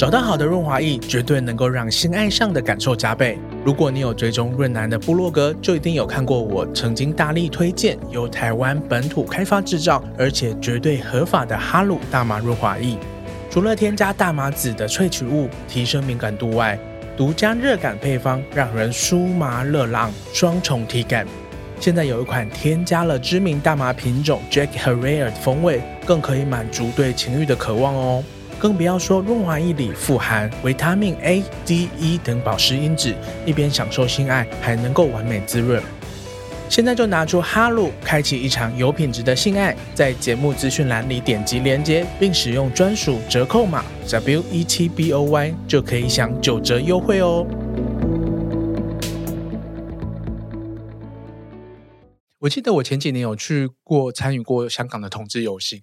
找到好的润滑液，绝对能够让性爱上的感受加倍。如果你有追踪润男的部落格，就一定有看过我曾经大力推荐由台湾本土开发制造，而且绝对合法的哈鲁大麻润滑液。除了添加大麻籽的萃取物提升敏感度外，独家热感配方让人酥麻热浪，双重体感。现在有一款添加了知名大麻品种 Jack Herer 的风味，更可以满足对情欲的渴望哦。更不要说润滑液里富含维他命 A、D、E 等保湿因子，一边享受性爱，还能够完美滋润。现在就拿出哈露，开启一场有品质的性爱。在节目资讯栏里点击连接，并使用专属折扣码 W E T B O Y，就可以享九折优惠哦。我记得我前几年有去过参与过香港的同志游行，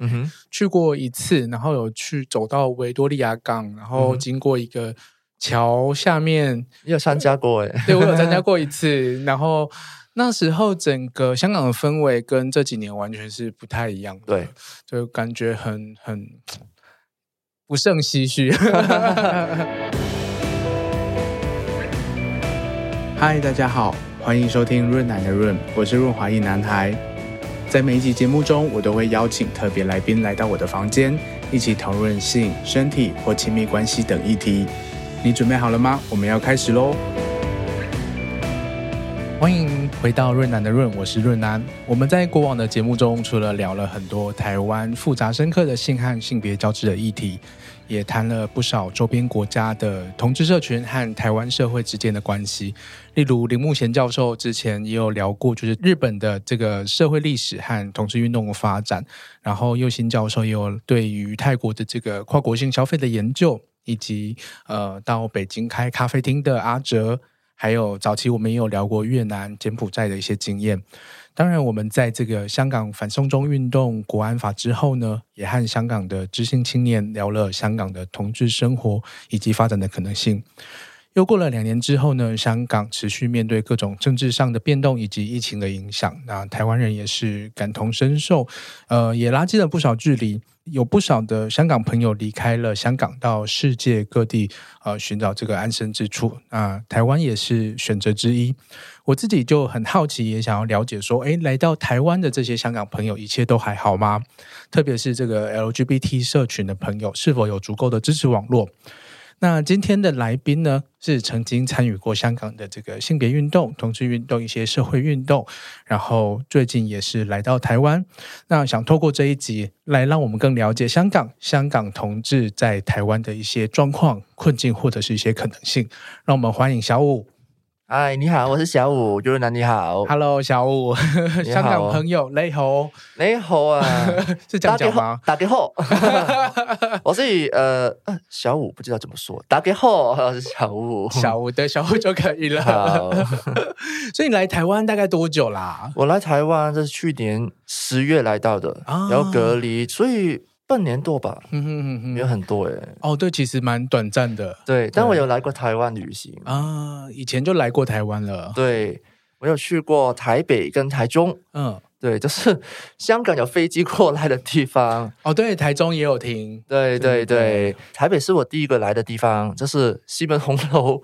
去过一次，然后有去走到维多利亚港，然后经过一个桥下面，你有参加过诶？对，我有参加过一 次，然后那时候整个香港的氛围跟这几年完全是不太一样的，对，就感觉很很不胜唏嘘。嗨，大家好。欢迎收听润男的润，我是润滑一男孩。在每一集节目中，我都会邀请特别来宾来到我的房间，一起讨论性、身体或亲密关系等议题。你准备好了吗？我们要开始喽！欢迎回到润男的润，我是润男。我们在过往的节目中，除了聊了很多台湾复杂深刻的性和性别交织的议题。也谈了不少周边国家的同志社群和台湾社会之间的关系，例如林木贤教授之前也有聊过，就是日本的这个社会历史和同志运动的发展，然后右新教授也有对于泰国的这个跨国性消费的研究，以及呃到北京开咖啡厅的阿哲，还有早期我们也有聊过越南、柬埔寨的一些经验。当然，我们在这个香港反送中运动、国安法之后呢，也和香港的知性青年聊了香港的同志生活以及发展的可能性。又过了两年之后呢，香港持续面对各种政治上的变动以及疫情的影响，那台湾人也是感同身受，呃，也拉近了不少距离。有不少的香港朋友离开了香港，到世界各地呃寻找这个安身之处。那台湾也是选择之一。我自己就很好奇，也想要了解说，诶，来到台湾的这些香港朋友，一切都还好吗？特别是这个 LGBT 社群的朋友，是否有足够的支持网络？那今天的来宾呢，是曾经参与过香港的这个性别运动、同志运动一些社会运动，然后最近也是来到台湾。那想透过这一集来让我们更了解香港、香港同志在台湾的一些状况、困境或者是一些可能性。让我们欢迎小五。嗨，你好，我是小五，就是男你好，Hello，小五，香港朋友，你好，你好啊，是这样讲吗？大家好，我是呃，小五不知道怎么说，大家好，我是小五，小五对小五就可以了。好 所以你来台湾大概多久啦？我来台湾这是去年十月来到的，然后隔离，所以。半年多吧，嗯哼哼哼，没有很多诶。哦，对，其实蛮短暂的。对，但我有来过台湾旅行啊，以前就来过台湾了。对，我有去过台北跟台中。嗯，对，就是香港有飞机过来的地方。哦，对，台中也有停。对对对，台北是我第一个来的地方，就是西门红楼。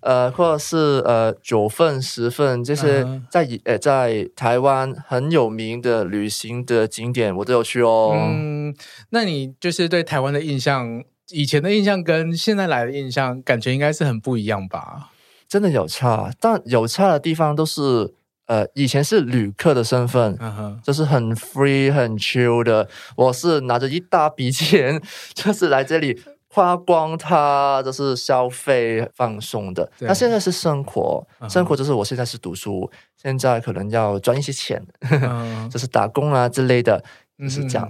呃，或者是呃九份、十份这些在呃在台湾很有名的旅行的景点，我都有去哦。嗯，那你就是对台湾的印象，以前的印象跟现在来的印象，感觉应该是很不一样吧？真的有差，但有差的地方都是呃，以前是旅客的身份，就是很 free 很 chill 的，我是拿着一大笔钱，就是来这里。花光它就是消费放松的，那现在是生活，生活就是我现在是读书，嗯、现在可能要赚一些钱，嗯、就是打工啊之类的，就是这样。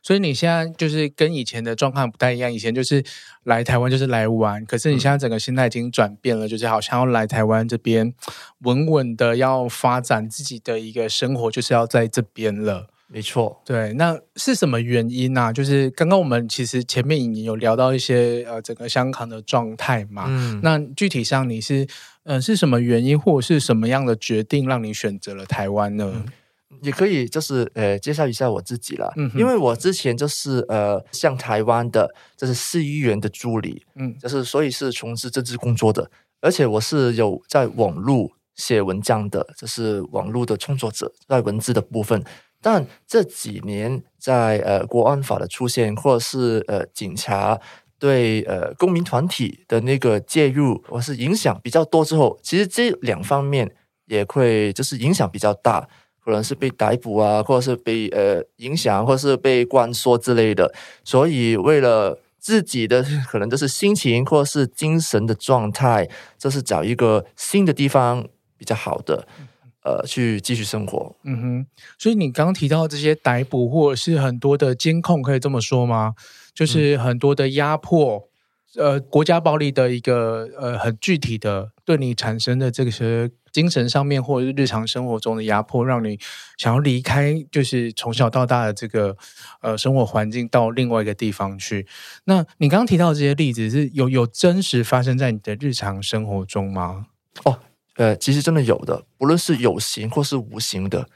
所以你现在就是跟以前的状况不太一样，以前就是来台湾就是来玩，可是你现在整个心态已经转变了，嗯、就是好像要来台湾这边稳稳的要发展自己的一个生活，就是要在这边了。没错，对，那是什么原因呢、啊？就是刚刚我们其实前面已经有聊到一些呃整个香港的状态嘛，嗯，那具体上你是呃是什么原因或者是什么样的决定让你选择了台湾呢？也可以，就是呃，介绍一下我自己啦。嗯，因为我之前就是呃，像台湾的，就是市议员的助理，嗯，就是所以是从事政治工作的，而且我是有在网络写文章的，就是网络的创作者，在文字的部分。但这几年在呃国安法的出现，或者是呃警察对呃公民团体的那个介入或是影响比较多之后，其实这两方面也会就是影响比较大。可能是被逮捕啊，或者是被呃影响，或是被关说之类的。所以为了自己的可能就是心情或是精神的状态，就是找一个新的地方比较好的，呃，去继续生活。嗯哼。所以你刚刚提到这些逮捕，或者是很多的监控，可以这么说吗？就是很多的压迫，嗯、呃，国家暴力的一个呃很具体的对你产生的这些。精神上面或者是日常生活中的压迫，让你想要离开，就是从小到大的这个呃生活环境，到另外一个地方去。那你刚刚提到这些例子，是有有真实发生在你的日常生活中吗？哦，呃，其实真的有的，不论是有形或是无形的。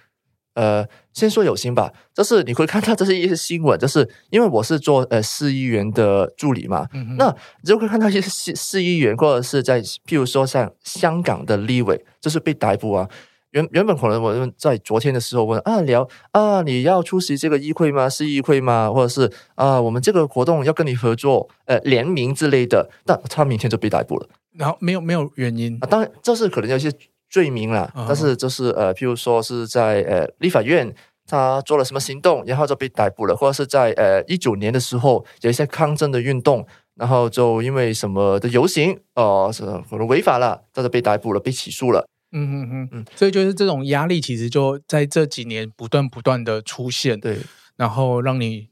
呃，先说有形吧，就是你会看到这是一些新闻，就是因为我是做呃市议员的助理嘛，嗯、那你就会看到一些市市议员或者是在譬如说像香港的立委，就是被逮捕啊。原原本可能我在昨天的时候问啊聊啊你要出席这个议会吗？市议会吗？或者是啊我们这个活动要跟你合作呃联名之类的，但他明天就被逮捕了，然后没有没有原因啊，当然这是可能有一些。罪名了，但是就是呃，譬如说是在呃立法院，他做了什么行动，然后就被逮捕了，或者是在呃一九年的时候有一些抗争的运动，然后就因为什么的游行，哦、呃，是可能违法了，但是被逮捕了，被起诉了。嗯嗯嗯嗯，所以就是这种压力，其实就在这几年不断不断的出现，对，然后让你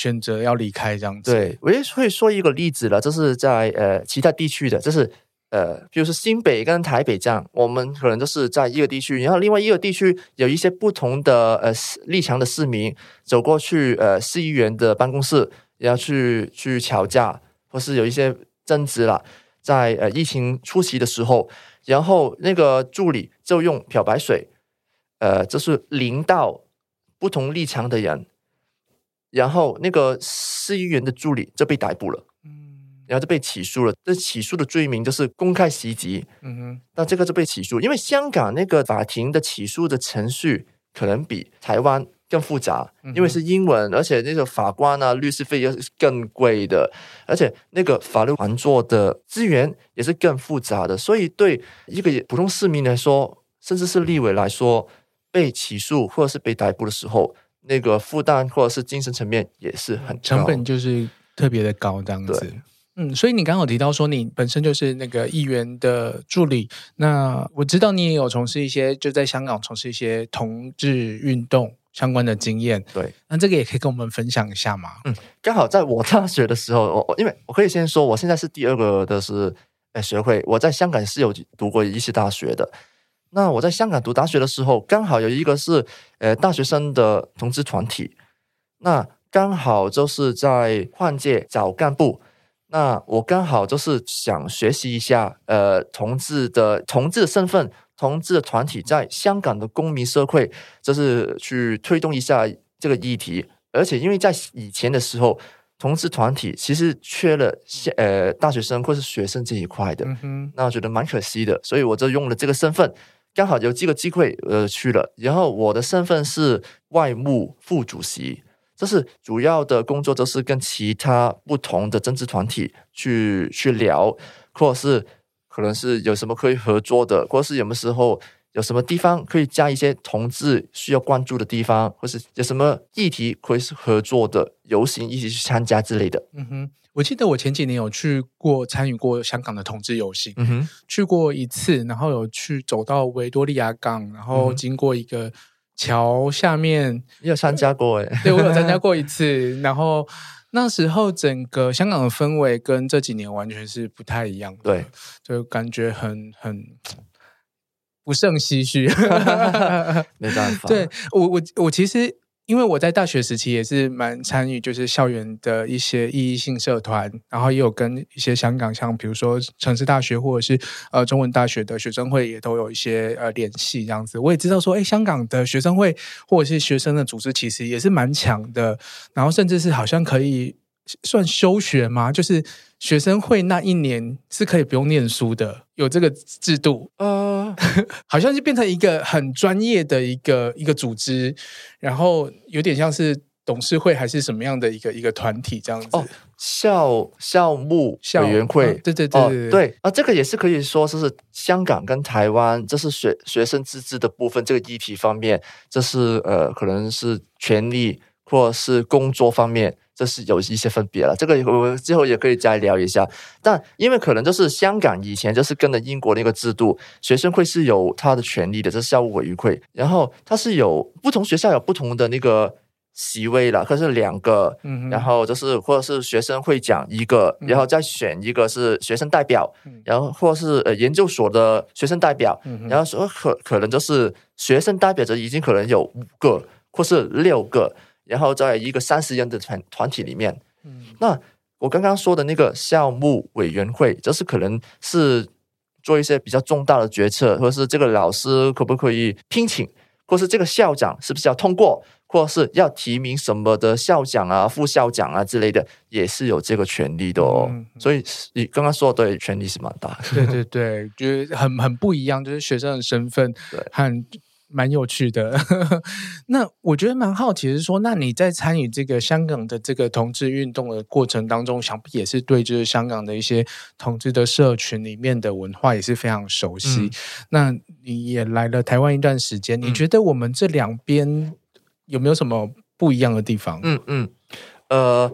选择要离开这样子。对，我也会说一个例子了，就是在呃其他地区的，就是。呃，比如说新北跟台北这样，我们可能都是在一个地区，然后另外一个地区有一些不同的呃立场的市民走过去，呃，市议员的办公室，然后去去吵架，或是有一些争执啦，在呃疫情初期的时候，然后那个助理就用漂白水，呃，就是淋到不同立场的人，然后那个市议员的助理就被逮捕了。嗯。然后就被起诉了，这起诉的罪名就是公开袭击。嗯哼，那这个就被起诉，因为香港那个法庭的起诉的程序可能比台湾更复杂，因为是英文，而且那个法官啊、律师费又是更贵的，而且那个法律援助的资源也是更复杂的，所以对一个普通市民来说，甚至是立委来说，被起诉或者是被逮捕的时候，那个负担或者是精神层面也是很高，成本就是特别的高，这样子。嗯，所以你刚刚有提到说你本身就是那个议员的助理，那我知道你也有从事一些就在香港从事一些同志运动相关的经验，对，那这个也可以跟我们分享一下吗？嗯，刚好在我大学的时候，我因为我可以先说，我现在是第二个的是呃学会，我在香港是有读过一些大学的，那我在香港读大学的时候，刚好有一个是呃大学生的同志团体，那刚好就是在换届找干部。那我刚好就是想学习一下，呃，同志的同志的身份，同志的团体在香港的公民社会，就是去推动一下这个议题。而且因为在以前的时候，同志团体其实缺了呃大学生或是学生这一块的，嗯、那我觉得蛮可惜的，所以我就用了这个身份，刚好有这个机会呃去了。然后我的身份是外务副主席。这是主要的工作，就是跟其他不同的政治团体去去聊，或者是可能是有什么可以合作的，或者是有没有时候有什么地方可以加一些同志需要关注的地方，或是有什么议题可以合作的游行一起去参加之类的。嗯哼，我记得我前几年有去过参与过香港的同志游行，嗯哼，去过一次，然后有去走到维多利亚港，然后经过一个。桥下面你有参加过诶？对，我有参加 过一次，然后那时候整个香港的氛围跟这几年完全是不太一样的，对，就感觉很很不胜唏嘘，没办法。对我我我其实因为我在大学时期也是蛮参与，就是校园的一些意义性社团，然后也有跟一些香港，像比如说城市大学或者是呃中文大学的学生会，也都有一些呃联系这样子。我也知道说，哎，香港的学生会或者是学生的组织，其实也是蛮强的，然后甚至是好像可以算休学吗？就是学生会那一年是可以不用念书的，有这个制度。呃。好像是变成一个很专业的一个一个组织，然后有点像是董事会还是什么样的一个一个团体这样子。哦，校校务委员会，对对对对、哦、对啊，这个也是可以说，就是香港跟台湾，这是学学生自治的部分，这个议题方面，这是呃，可能是权利或是工作方面。这是有一些分别了，这个我们之后也可以再聊一下。但因为可能就是香港以前就是跟着英国那个制度，学生会是有他的权利的，这是校务委员会。然后它是有不同学校有不同的那个席位了，可是两个，嗯、然后就是或者是学生会讲一个，然后再选一个是学生代表，嗯、然后或是呃研究所的学生代表，嗯、然后说可可能就是学生代表着已经可能有五个或是六个。然后在一个三十人的团团体里面，嗯，那我刚刚说的那个项目委员会，就是可能是做一些比较重大的决策，或者是这个老师可不可以聘请，或是这个校长是不是要通过，或是要提名什么的校长啊、副校长啊之类的，也是有这个权利的哦。嗯、所以你刚刚说的对，权利是蛮大的。对对对，就是很很不一样，就是学生的身份 和。蛮有趣的，那我觉得蛮好奇的是说，那你在参与这个香港的这个同志运动的过程当中，想必也是对就是香港的一些同志的社群里面的文化也是非常熟悉。嗯、那你也来了台湾一段时间，你觉得我们这两边有没有什么不一样的地方？嗯嗯，呃，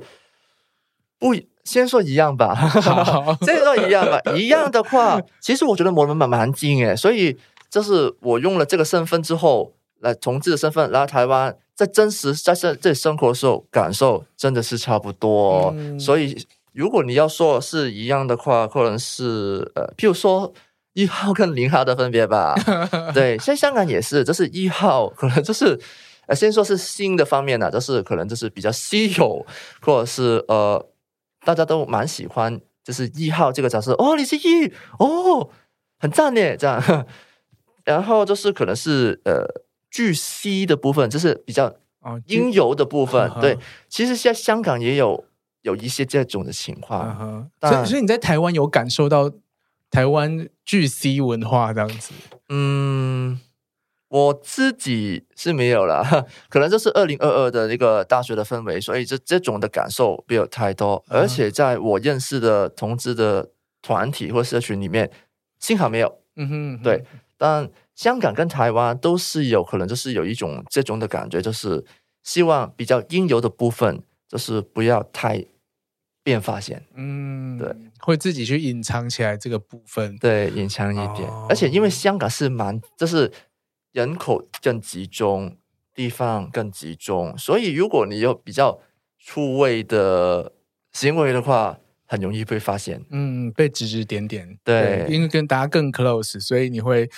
不，先说一样吧，好 先说一样吧。一样的话，其实我觉得我们蛮蛮近诶，所以。就是我用了这个身份之后，来同志的身份来台湾，在真实在这这里生活的时候，感受真的是差不多。嗯、所以，如果你要说是一样的话，可能是呃，譬如说一号跟零号的分别吧。对，在香港也是，就是一号可能就是呃，先说是新的方面呢，就是可能就是比较稀有，或者是呃，大家都蛮喜欢，就是一号这个角色。哦，你是一哦，很赞耶，这样。然后就是可能是呃巨 C 的部分，就是比较阴柔的部分。哦、对，其实现在香港也有有一些这种的情况。所以，所以你在台湾有感受到台湾巨 C 文化这样子？嗯，我自己是没有了，可能就是二零二二的那个大学的氛围，所以这这种的感受没有太多。嗯、而且在我认识的同志的团体或社群里面，幸好没有。嗯哼，嗯哼，对。但香港跟台湾都是有可能，就是有一种这种的感觉，就是希望比较应有的部分，就是不要太变发现。嗯，对，会自己去隐藏起来这个部分，对，隐藏一点。哦、而且因为香港是蛮，就是人口更集中，地方更集中，所以如果你有比较出位的行为的话。很容易被发现，嗯，被指指点点，对，因为跟大家更 close，所以你会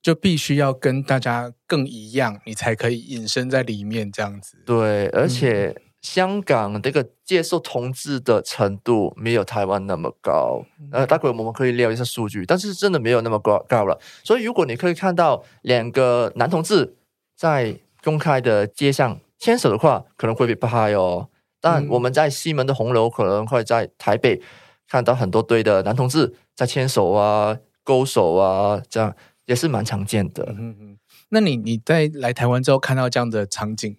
就必须要跟大家更一样，你才可以隐身在里面这样子。对，而且香港这个接受同志的程度没有台湾那么高，嗯、呃，待会我们可以聊一下数据，但是真的没有那么高。高了。所以如果你可以看到两个男同志在公开的街上牵手的话，可能会被拍哦。但我们在西门的红楼，可能会在台北看到很多对的男同志在牵手啊、勾手啊，这样也是蛮常见的。嗯嗯。那你你在来台湾之后看到这样的场景，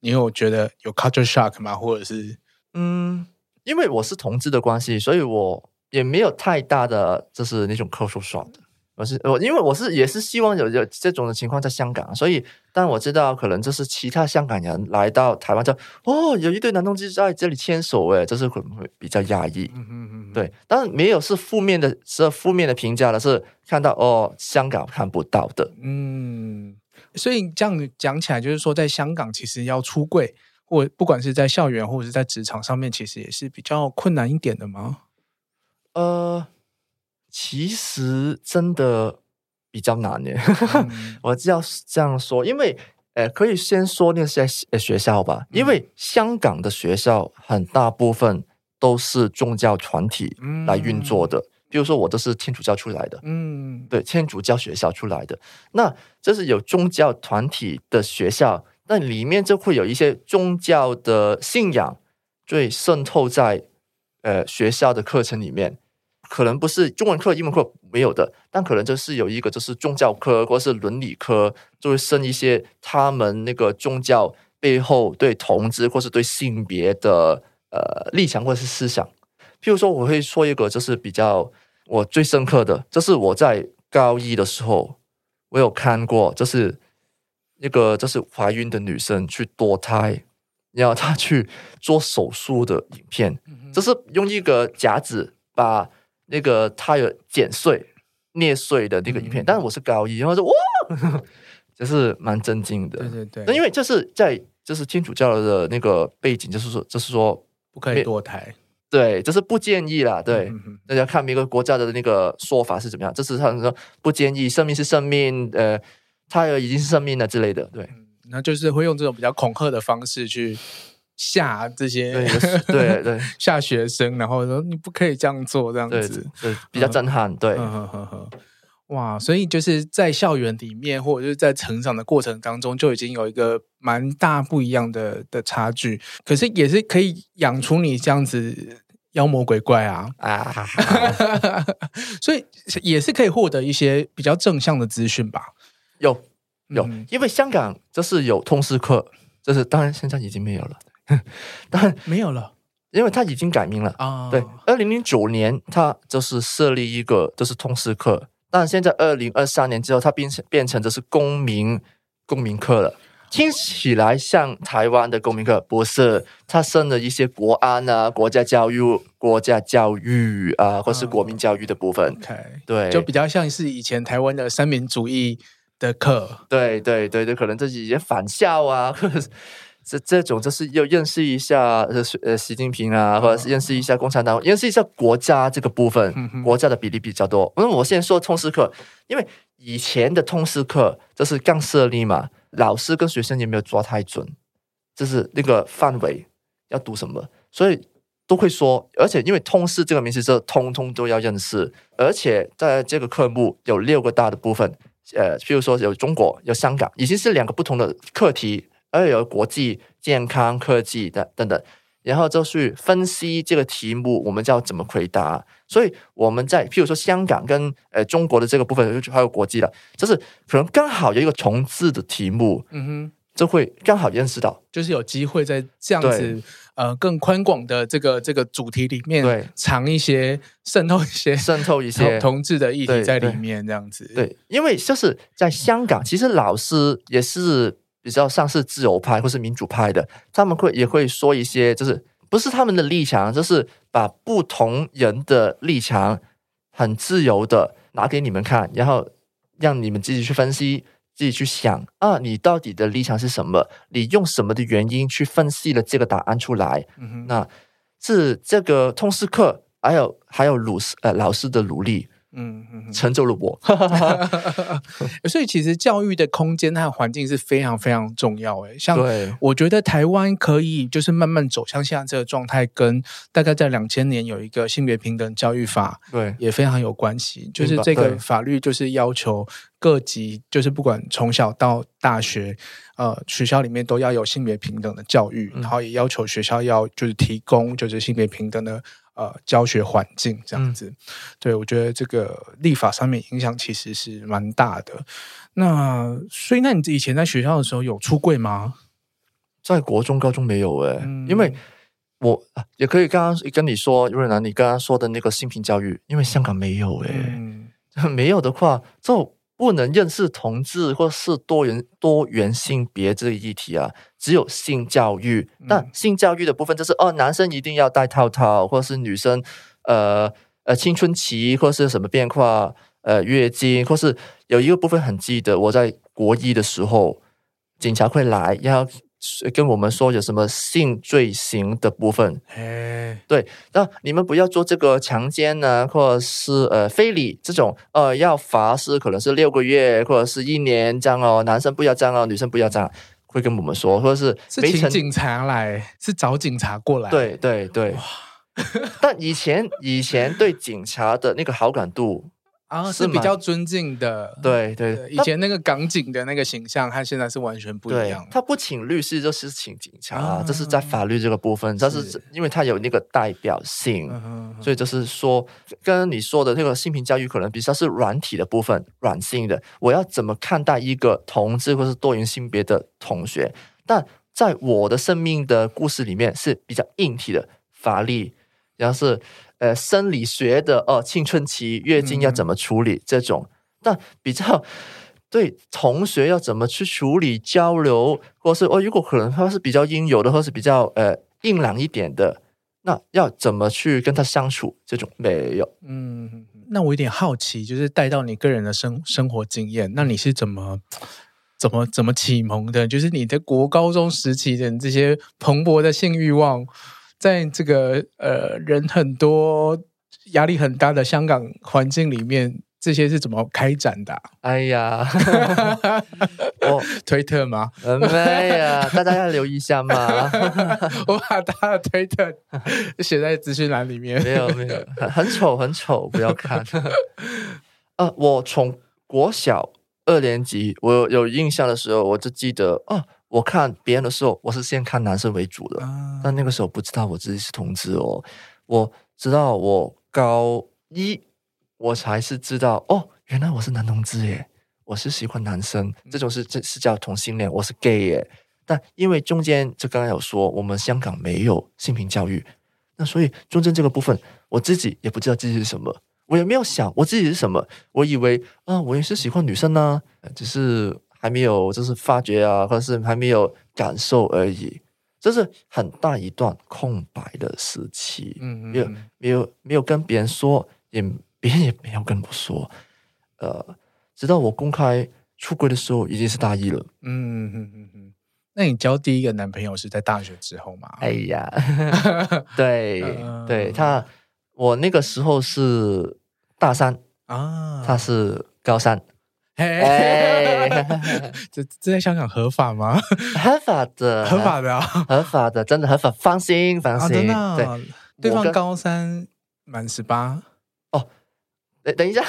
你有觉得有 culture shock 吗？或者是嗯，因为我是同志的关系，所以我也没有太大的就是那种 culture shock 的。我是我，因为我是也是希望有有这种的情况在香港，所以但我知道可能就是其他香港人来到台湾之后，哦，有一对男同志在这里牵手，诶，这是会不会比较压抑？嗯嗯嗯，对，但是没有是负面的，是负面的评价的，是看到哦，香港看不到的。嗯，所以这样讲起来，就是说在香港其实要出柜，或不管是在校园或者是在职场上面，其实也是比较困难一点的吗？呃。其实真的比较难耶，嗯、我就要这样说，因为呃，可以先说那些学校吧，因为香港的学校很大部分都是宗教团体来运作的。嗯、比如说，我都是天主教出来的，嗯，对，天主教学校出来的。那这是有宗教团体的学校，那里面就会有一些宗教的信仰，最渗透在呃学校的课程里面。可能不是中文课、英文课没有的，但可能就是有一个，就是宗教科或是伦理科，就会生一些他们那个宗教背后对同志或是对性别的呃立场或者是思想。譬如说，我会说一个，就是比较我最深刻的，就是我在高一的时候，我有看过，就是一个就是怀孕的女生去堕胎，然后她去做手术的影片，就是用一个夹子把。那个他有剪碎、捏碎的那个影片，嗯、但是我是高一，然后说哇，就是蛮震惊的。对对对，那因为这是在就是天主教的那个背景，就是说就是说不可以堕胎，对，就是不建议啦。对，大、嗯、家看每个国家的那个说法是怎么样，这是他们说不建议，生命是生命，呃，胎儿已经是生命了之类的。对，那就是会用这种比较恐吓的方式去。吓这些对对 吓学生，然后说你不可以这样做，这样子对，对比较震撼。对，哇，所以就是在校园里面，或者是在成长的过程当中，就已经有一个蛮大不一样的的差距。可是也是可以养出你这样子妖魔鬼怪啊啊！所以也是可以获得一些比较正向的资讯吧。有有，嗯、因为香港就是有通识课，就是当然现在已经没有了。但没有了，因为他已经改名了啊。对，二零零九年他就是设立一个就是通识课，但现在二零二三年之后，他变成变成就是公民公民课了。听起来像台湾的公民课，不是？他升了一些国安啊、国家教育、国家教育啊，或是国民教育的部分。对，就比较像是以前台湾的三民主义的课。对对对对，可能自己也返校啊。这这种就是要认识一下呃呃习近平啊，或者是认识一下共产党，认识一下国家这个部分，国家的比例比较多。因为我现在说通识课，因为以前的通识课就是刚设立嘛，老师跟学生也没有抓太准，就是那个范围要读什么，所以都会说。而且因为通识这个名词，就通通都要认识。而且在这个科目有六个大的部分，呃，譬如说有中国，有香港，已经是两个不同的课题。而有国际、健康、科技的等等，然后就去分析这个题目，我们就要怎么回答。所以我们在譬如说香港跟呃中国的这个部分，就还有国际的，就是可能刚好有一个重置的题目，嗯哼，就会刚好认识到，就是有机会在这样子呃更宽广的这个这个主题里面，对，藏一些渗透一些渗透一些同志的议题在里面，这样子对。对，因为就是在香港，其实老师也是。比较像是自由派或是民主派的，他们会也会说一些，就是不是他们的立场，就是把不同人的立场很自由的拿给你们看，然后让你们自己去分析，自己去想啊，你到底的立场是什么？你用什么的原因去分析了这个答案出来？嗯哼，那是这个通识课，还有还有鲁师呃老师的努力。嗯，成就了我。所以其实教育的空间和环境是非常非常重要。诶，像我觉得台湾可以就是慢慢走向现在这个状态，跟大概在两千年有一个性别平等教育法，对，也非常有关系。就是这个法律就是要求各级，就是不管从小到大学，呃，学校里面都要有性别平等的教育，然后也要求学校要就是提供就是性别平等的。呃，教学环境这样子，嗯、对，我觉得这个立法上面影响其实是蛮大的。那所以，那你以前在学校的时候有出柜吗？在国中、高中没有诶、欸，嗯、因为我也可以刚刚跟你说，瑞南，你刚刚说的那个性平教育，因为香港没有诶、欸，嗯、没有的话就。不能认识同志或是多元多元性别这个议题啊，只有性教育。但性教育的部分就是哦，男生一定要戴套套，或是女生呃呃青春期或是什么变化呃月经，或是有一个部分很记得，我在国一的时候，警察会来要跟我们说有什么性罪行的部分。嘿对，那你们不要做这个强奸呢，或者是呃非礼这种，呃，要罚是可能是六个月或者是一年这样哦。男生不要这样哦，女生不要这样，会跟我们说，或者是是请警察来，是找警察过来。对对对。哇但以前以前对警察的那个好感度。啊，是比较尊敬的，对对，对。以前那个港警的那个形象，和现在是完全不一样。他不请律师，就是请警察，啊、这是在法律这个部分。但是，是因为他有那个代表性，所以就是说，跟你说的那个性平教育，可能比较是软体的部分，软性的。我要怎么看待一个同志或是多元性别的同学？但在我的生命的故事里面，是比较硬体的法律，然后是。呃，生理学的哦，青春期月经要怎么处理、嗯、这种？但比较对同学要怎么去处理交流，或是哦，如果可能他是比较阴柔的，或是比较呃硬朗一点的，那要怎么去跟他相处？这种没有。嗯，那我有点好奇，就是带到你个人的生生活经验，那你是怎么怎么怎么启蒙的？就是你的国高中时期的这些蓬勃的性欲望。在这个呃人很多、压力很大的香港环境里面，这些是怎么开展的、啊？哎呀，我推特吗？没呀，大家要留意一下嘛。我把他的推特写在资讯栏里面。没有没有，很丑很丑，不要看。呃，我从国小二年级，我有，有印象的时候，我就记得哦。我看别人的时候，我是先看男生为主的，啊、但那个时候不知道我自己是同志哦。我知道我高一，我才是知道哦，原来我是男同志耶，我是喜欢男生，这种是这是叫同性恋，我是 gay 耶。但因为中间就刚刚有说，我们香港没有性平教育，那所以中间这个部分，我自己也不知道自己是什么，我也没有想我自己是什么，我以为啊，我也是喜欢女生呢、啊，只是。还没有，就是发觉啊，或者是还没有感受而已，这是很大一段空白的时期。嗯，嗯，没有，没有，没有跟别人说，也 别人也没有跟我说。呃，直到我公开出轨的时候，已经是大一了。嗯嗯嗯嗯。那你交第一个男朋友是在大学之后吗？哎呀，对对，他，我那个时候是大三啊，他是高三。哎，这这在香港合法吗？合法的，合法的，合法的，真的合法，放心，放心。对，对方高三满十八。哦，等一下，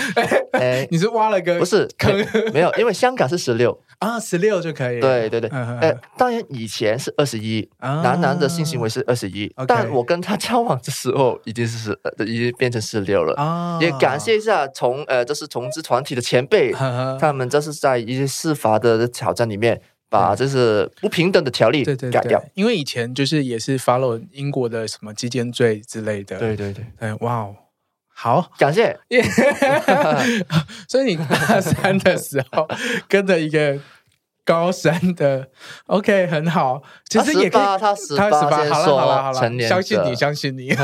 哎，你是挖了个不是坑？没有，因为香港是十六。啊，十六就可以。对对对，呃，当然以前是二十一，男男的性行为是二十一，但我跟他交往的时候已经是十，已经变成十六了。啊，也感谢一下从呃，这是同志团体的前辈，他们这是在一些司法的挑战里面，把这是不平等的条例改掉。因为以前就是也是 follow 英国的什么基奸罪之类的。对对对，哎，哇哦。好，感谢。所以你大三的时候 跟着一个高三的，OK，很好。其实也可以，他十八，他十八，好了好了好了，相信你，相信你。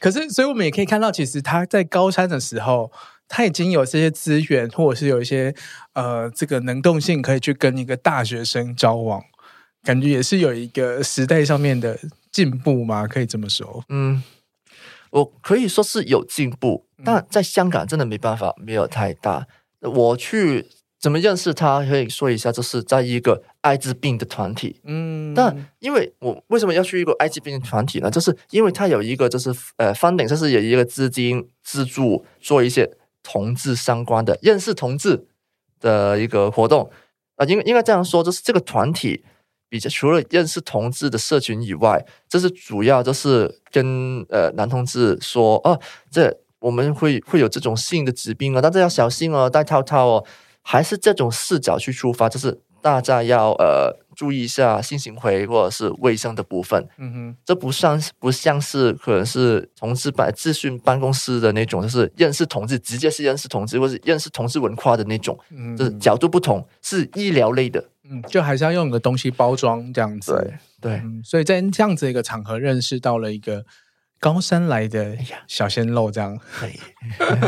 可是，所以我们也可以看到，其实他在高三的时候，他已经有这些资源，或者是有一些呃，这个能动性，可以去跟一个大学生交往，感觉也是有一个时代上面的进步嘛，可以这么说。嗯。我可以说是有进步，但在香港真的没办法，没有太大。我去怎么认识他？可以说一下，就是在一个艾滋病的团体。嗯，但因为我为什么要去一个艾滋病的团体呢？就是因为他有一个就是呃 funding，就是有一个资金资助做一些同志相关的认识同志的一个活动啊，应该应该这样说，就是这个团体。比较除了认识同志的社群以外，这是主要就是跟呃男同志说哦，这我们会会有这种性的疾病啊，大家要小心哦，戴套套哦，还是这种视角去出发，就是大家要呃注意一下性行为或者是卫生的部分。嗯哼，这不像不像是可能是同志办咨询办公室的那种，就是认识同志，直接是认识同志，或是认识同志文化的那种，嗯，就是角度不同，是医疗类的。嗯，就还是要用个东西包装这样子，对，对、嗯，所以在这样子一个场合认识到了一个高山来的小鲜肉，这样，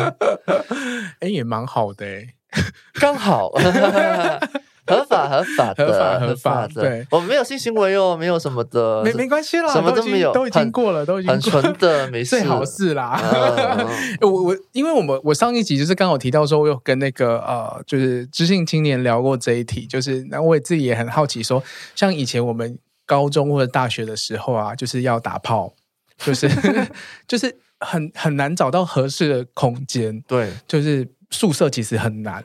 哎也蛮好的，哎，刚好，合法合法的合法合法的，对，我没有性行为哦，没有什么的，没没关系啦，什么都没有，都已经过了，都已经很纯的，没事，最好是啦。我我因为我们我上一集就是刚好提到说，我有跟那个呃，就是知性青年聊过这一题，就是那我也自己也很好奇说，像以前我们高中或者大学的时候啊，就是要打炮，就是 就是很很难找到合适的空间，对，就是宿舍其实很难。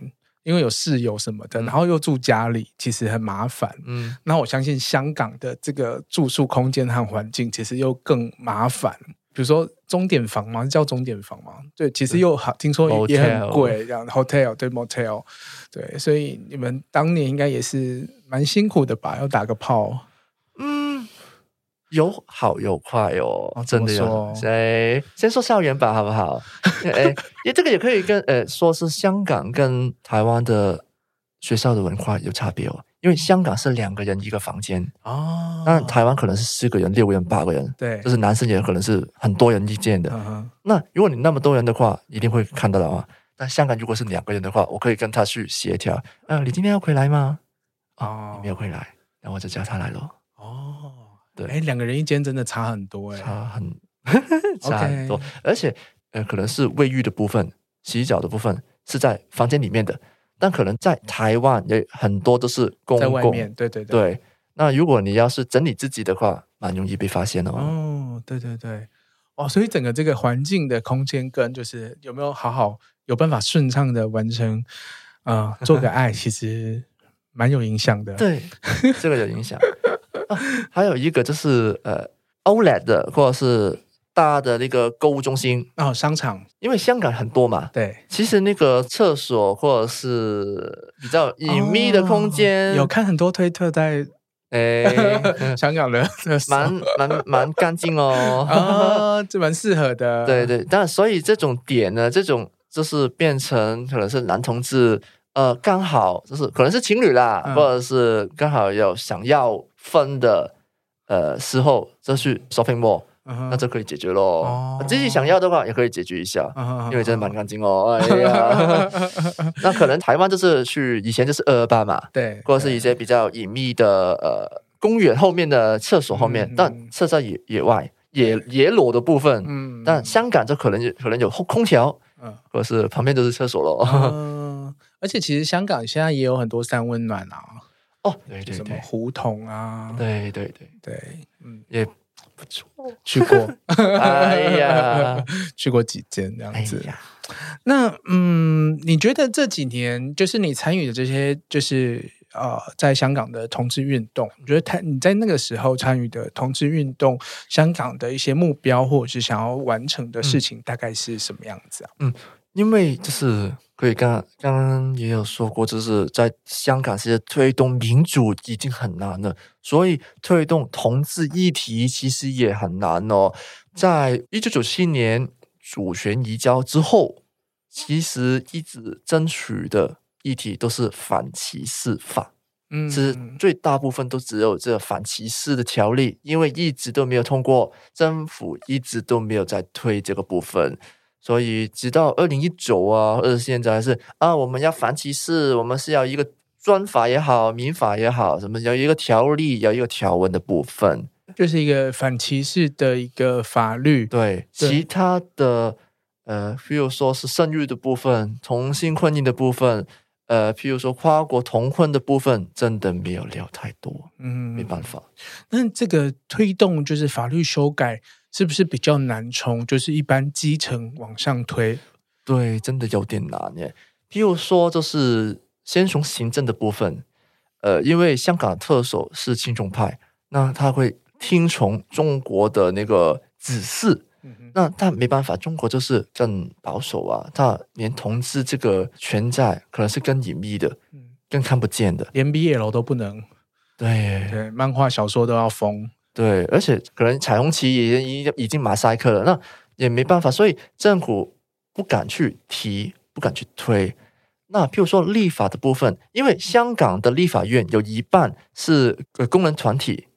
因为有室友什么的，然后又住家里，其实很麻烦。嗯，那我相信香港的这个住宿空间和环境，其实又更麻烦。比如说钟点房嘛，叫钟点房嘛，对，其实又好，听说也很贵，这样 hotel 对 motel，对，所以你们当年应该也是蛮辛苦的吧？要打个炮。有好有坏哦，哦真的有。谁先说校园吧，好不好？哎，因为这个也可以跟呃，说是香港跟台湾的学校的文化有差别哦。因为香港是两个人一个房间哦，那台湾可能是四个人、六个人、八个人，对，就是男生也可能是很多人一间的。嗯、那如果你那么多人的话，一定会看得到啊。但香港如果是两个人的话，我可以跟他去协调。嗯、呃，你今天要回来吗？哦，你没有回来，那我就叫他来咯。哦。哎，两个人一间真的差很多，哎，差很 差很多，而且呃，可能是卫浴的部分、洗脚的部分是在房间里面的，但可能在台湾也很多都是公共，对对对，对。那如果你要是整理自己的话，蛮容易被发现的哦。哦，对对对，哦，所以整个这个环境的空间跟就是有没有好好有办法顺畅的完成啊、呃，做个爱，其实蛮有影响的。对，这个有影响。啊、还有一个就是呃，Outlet 的或者是大的那个购物中心。哦，商场，因为香港很多嘛，对，其实那个厕所或者是比较隐秘的空间，哦、有看很多推特在诶，香港人蛮蛮蛮干净哦，啊，这蛮适合的，对对，但所以这种点呢，这种就是变成可能是男同志，呃，刚好就是可能是情侣啦，嗯、或者是刚好有想要。分的呃时候就去 shopping mall，、uh. 那这可以解决咯。Uh 自己想要的话也可以解决一下，uh. 因为真的蛮干净哦。哎呀，那可能台湾就是去以前就是二二八嘛，对，或者是一些比较隐秘的呃公园后面的厕所后面，嗯、但厕在野野外野野裸的部分，嗯，但香港就可能可能有空调，嗯，或者是旁边就是厕所咯。嗯，而且其实香港现在也有很多三温暖啊。哦，对对对，什么胡同啊？对对对对，嗯，也不错，去过，哎呀，去过几间这样子。哎、那嗯，你觉得这几年就是你参与的这些，就是呃，在香港的同志运动，你觉得他你在那个时候参与的同志运动，香港的一些目标或者是想要完成的事情，大概是什么样子啊？嗯，因为就是。可以，刚刚刚也有说过，就是在香港，其实推动民主已经很难了，所以推动同志议题其实也很难哦。在一九九七年主权移交之后，其实一直争取的议题都是反歧视法，嗯，其实最大部分都只有这个反歧视的条例，因为一直都没有通过，政府一直都没有在推这个部分。所以直到二零一九啊，或者现在还是啊，我们要反歧视，我们是要一个专法也好，民法也好，什么要一个条例，要一个条文的部分，就是一个反歧视的一个法律。对，对其他的呃，譬如说是生育的部分，同性婚姻的部分，呃，譬如说跨国同婚的部分，真的没有聊太多。嗯，没办法。那这个推动就是法律修改。是不是比较难从就是一般基层往上推？对，真的有点难耶。譬如说，就是先从行政的部分，呃，因为香港的特首是亲中派，那他会听从中国的那个指示。嗯、哼那他没办法，中国就是更保守啊，他连同志这个存在可能是更隐秘的，嗯、更看不见的，连 BL 都不能。对对，漫画小说都要封。对，而且可能彩虹旗也已经已经马赛克了，那也没办法，所以政府不敢去提，不敢去推。那譬如说立法的部分，因为香港的立法院有一半是呃工人团体，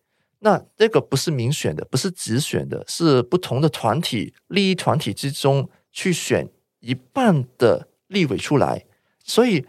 那这个不是民选的，不是直选的，是不同的团体利益团体之中去选一半的立委出来，所以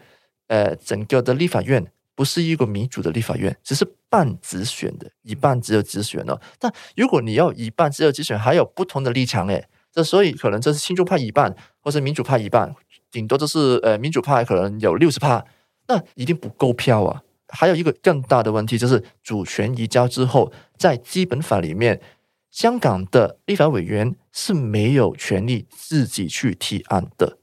呃整个的立法院不是一个民主的立法院，只是半直选的，一半只有直选了。但如果你要一半只有直选，还有不同的立场诶，这所以可能这是亲中派一半，或是民主派一半，顶多就是呃民主派可能有六十趴，那一定不够票啊。还有一个更大的问题就是主权移交之后，在基本法里面，香港的立法委员是没有权利自己去提案的。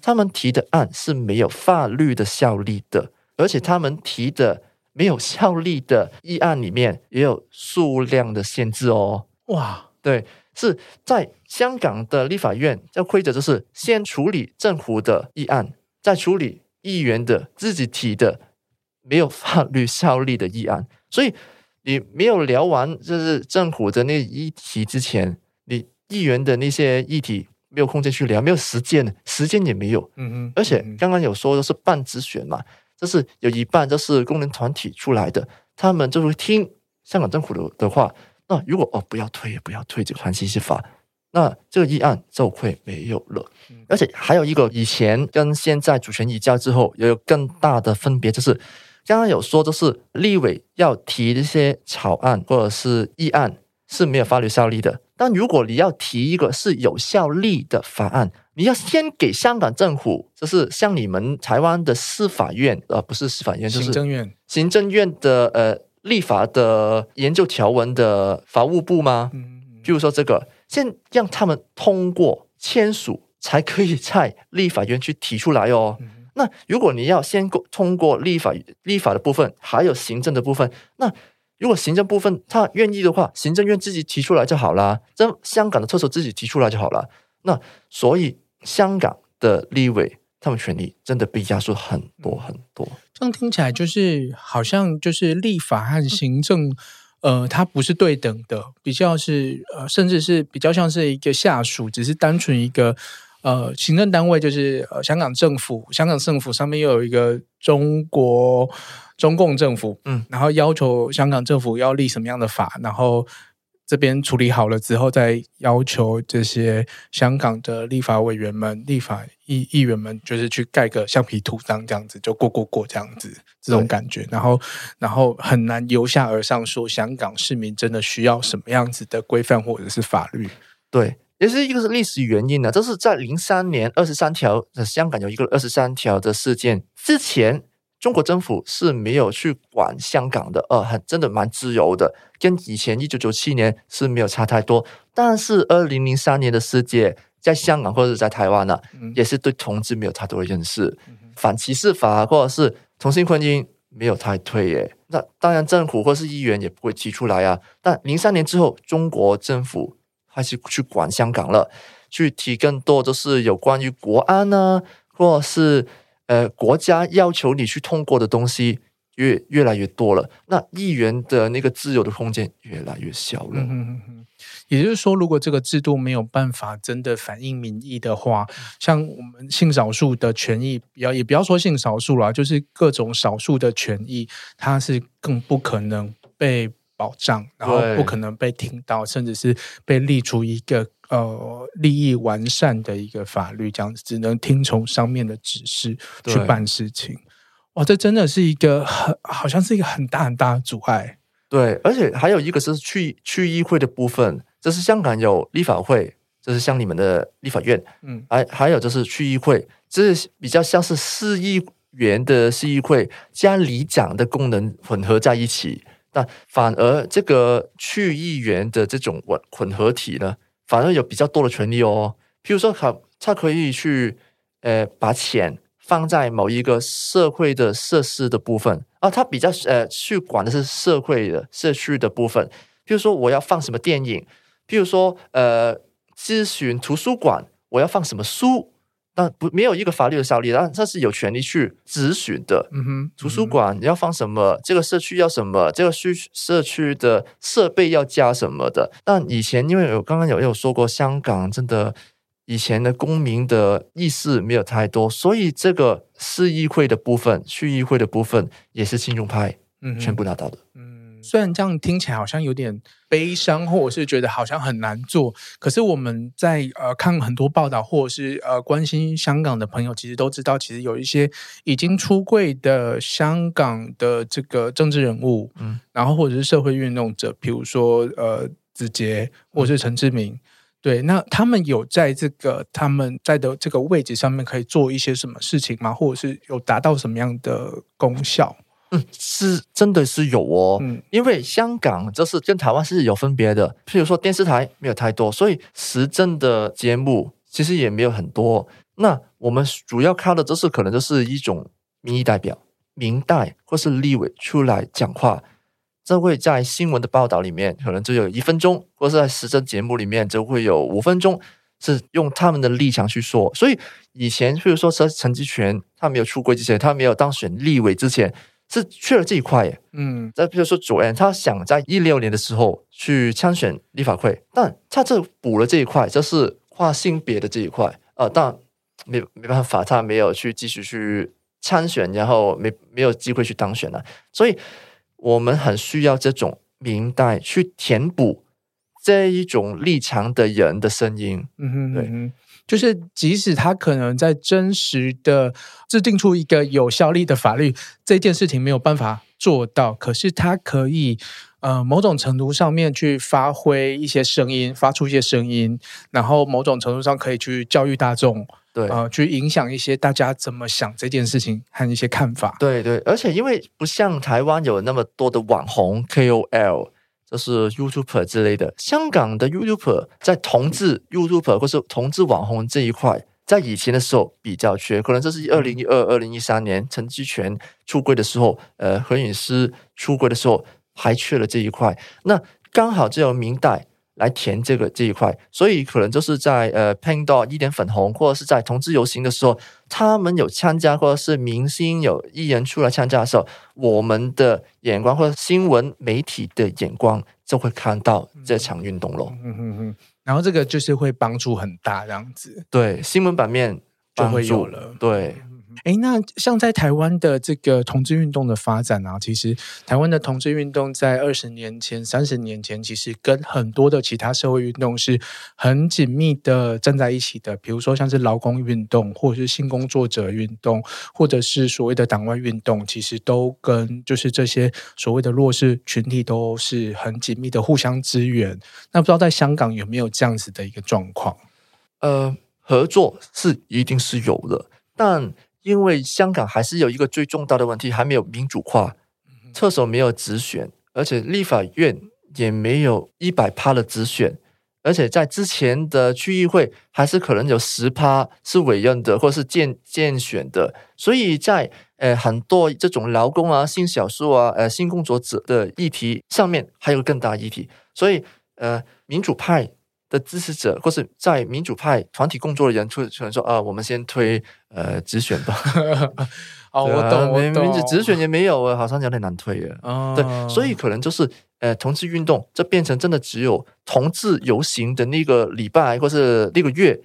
他们提的案是没有法律的效力的，而且他们提的没有效力的议案里面也有数量的限制哦。哇，对，是在香港的立法院，要规则就是先处理政府的议案，再处理议员的自己提的没有法律效力的议案。所以你没有聊完就是政府的那议题之前，你议员的那些议题。没有空间去聊，没有时间，时间也没有。嗯嗯。而且刚刚有说的是半直选嘛，就是有一半都是工人团体出来的，他们就会听香港政府的的话。那如果哦不要推也不要推这个反歧视法，那这个议案就会没有了。而且还有一个，以前跟现在主权移交之后，也有更大的分别，就是刚刚有说就是立委要提一些草案或者是议案是没有法律效力的。但如果你要提一个是有效力的法案，你要先给香港政府，就是像你们台湾的司法院，呃，不是司法院，就是行政院，行政院的呃立法的研究条文的法务部吗？嗯，譬如说这个，先让他们通过签署，才可以在立法院去提出来哦。嗯、那如果你要先过通过立法立法的部分，还有行政的部分，那。如果行政部分他愿意的话，行政院自己提出来就好了。这香港的特首自己提出来就好了。那所以香港的立委他们权力真的被压缩很多很多。这样听起来就是好像就是立法和行政，呃，它不是对等的，比较是呃，甚至是比较像是一个下属，只是单纯一个呃行政单位，就是呃香港政府，香港政府上面又有一个中国。中共政府，嗯，然后要求香港政府要立什么样的法，然后这边处理好了之后，再要求这些香港的立法委员们、立法议议员们，就是去盖个橡皮图章，这样子就过过过这样子，这种感觉。然后，然后很难由下而上说，香港市民真的需要什么样子的规范或者是法律？对，也是一个是历史原因呢。这是在零三年二十三条的香港有一个二十三条的事件之前。中国政府是没有去管香港的，呃，很真的蛮自由的，跟以前一九九七年是没有差太多。但是二零零三年的世界，在香港或者在台湾呢、也是对同志没有太多的认识，反歧视法或者是同性婚姻没有太退耶。那当然政府或是议员也不会提出来啊。但零三年之后，中国政府开始去管香港了，去提更多都是有关于国安呢、啊，或是。呃，国家要求你去通过的东西越越来越多了，那议员的那个自由的空间越来越小了。嗯嗯嗯。也就是说，如果这个制度没有办法真的反映民意的话，像我们性少数的权益，不要也不要说性少数啦，就是各种少数的权益，它是更不可能被保障，然后不可能被听到，甚至是被立出一个。呃，利益完善的一个法律，这样子只能听从上面的指示去办事情。哇，这真的是一个很，好像是一个很大很大的阻碍。对，而且还有一个是去去议会的部分，这是香港有立法会，这是像你们的立法院，嗯，还还有就是区议会，这是比较像是市议员的市议会加里长的功能混合在一起，但反而这个区议员的这种混混合体呢，反而有比较多的权利哦，譬如说他他可以去，呃，把钱放在某一个社会的设施的部分啊，他比较呃去管的是社会的社区的部分。譬如说我要放什么电影，譬如说呃咨询图书馆，我要放什么书。但不没有一个法律的效力，但他是有权利去咨询的。嗯哼，图书馆你要放什么？这个社区要什么？这个区社区的设备要加什么的？但以前因为有刚刚有有说过，香港真的以前的公民的意识没有太多，所以这个市议会的部分、区议会的部分也是亲中派嗯全部拿到的。嗯。虽然这样听起来好像有点悲伤，或者是觉得好像很难做，可是我们在呃看很多报道，或者是呃关心香港的朋友，其实都知道，其实有一些已经出柜的香港的这个政治人物，嗯，然后或者是社会运动者，比如说呃子杰或者是陈志明。嗯对，那他们有在这个他们在的这个位置上面可以做一些什么事情吗？或者是有达到什么样的功效？嗯，是真的是有哦。嗯，因为香港就是跟台湾是有分别的，譬如说电视台没有太多，所以时政的节目其实也没有很多。那我们主要靠的就是可能就是一种民意代表、明代或是立委出来讲话。这会在新闻的报道里面，可能只有一分钟，或是在时政节目里面就会有五分钟，是用他们的立场去说。所以以前，譬如说陈陈吉全，他没有出柜之前，他没有当选立委之前，是缺了这一块耶。嗯，再比如说左岸，他想在一六年的时候去参选立法会，但他这补了这一块，就是跨性别的这一块。呃，但没没办法，他没有去继续去参选，然后没没有机会去当选了，所以。我们很需要这种民代去填补这一种立场的人的声音。嗯哼，对，就是即使他可能在真实的制定出一个有效力的法律，这件事情没有办法做到，可是他可以呃某种程度上面去发挥一些声音，发出一些声音，然后某种程度上可以去教育大众。对啊、呃，去影响一些大家怎么想这件事情和一些看法。对对，而且因为不像台湾有那么多的网红 KOL，就是 YouTuber 之类的，香港的 YouTuber 在同志 YouTuber 或是同志网红这一块，在以前的时候比较缺，可能这是二零一二、二零一三年陈志全出柜的时候，呃，何韵诗出柜的时候还缺了这一块，那刚好这有明代。来填这个这一块，所以可能就是在呃拼到一点粉红，或者是在同志游行的时候，他们有参加，或者是明星有艺人出来参加的时候，我们的眼光或者新闻媒体的眼光就会看到这场运动咯。嗯嗯嗯，然后这个就是会帮助很大，这样子。对，新闻版面就会有了。对。哎，那像在台湾的这个同志运动的发展啊，其实台湾的同志运动在二十年前、三十年前，其实跟很多的其他社会运动是很紧密的站在一起的。比如说像是劳工运动，或者是性工作者运动，或者是所谓的党外运动，其实都跟就是这些所谓的弱势群体都是很紧密的互相支援。那不知道在香港有没有这样子的一个状况？呃，合作是一定是有的，但。因为香港还是有一个最重大的问题，还没有民主化，特首没有直选，而且立法院也没有一百趴的直选，而且在之前的区议会还是可能有十趴是委任的，或是建建选的，所以在呃很多这种劳工啊、性少数啊、呃性工作者的议题上面，还有更大议题，所以呃民主派。的支持者，或是在民主派团体工作的人，出可能说啊，我们先推呃直选吧。哦，我懂，我懂。民主直选也没有啊，好像有点难推啊。哦、对，所以可能就是呃，同志运动，这变成真的只有同志游行的那个礼拜，或是那个月，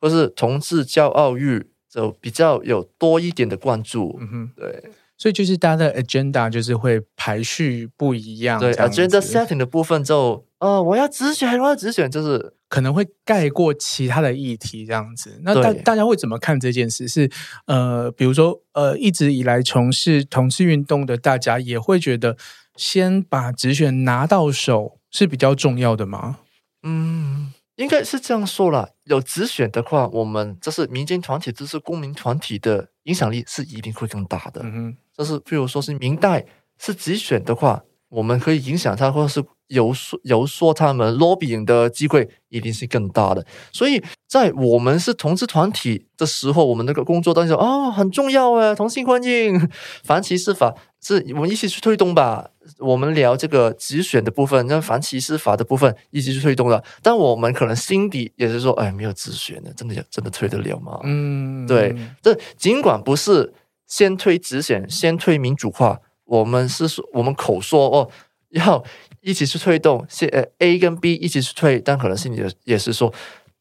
或是同志骄傲日，就比较有多一点的关注。嗯哼，对。所以就是大家的 agenda 就是会排序不一样，对，agenda setting 的部分就，呃，我要直选，我要直选，就是可能会盖过其他的议题这样子。那大大家会怎么看这件事？是呃，比如说呃，一直以来从事同志运动的大家也会觉得，先把直选拿到手是比较重要的吗？嗯。应该是这样说啦，有直选的话，我们这是民间团体，这是公民团体的影响力是一定会更大的。嗯哼，就是譬如说是明代是直选的话，我们可以影响他，或者是游说游说他们 lobbying 的机会一定是更大的。所以在我们是同志团体的时候，我们那个工作当中哦，很重要诶，同性婚姻、反歧视法，是我们一起去推动吧。我们聊这个直选的部分，那反歧视法的部分一起去推动了，但我们可能心底也是说，哎，没有直选的，真的真的推得了吗？嗯，对，这尽管不是先推直选，先推民主化，我们是说，我们口说哦，要一起去推动，是呃 A 跟 B 一起去推，但可能心里也是说，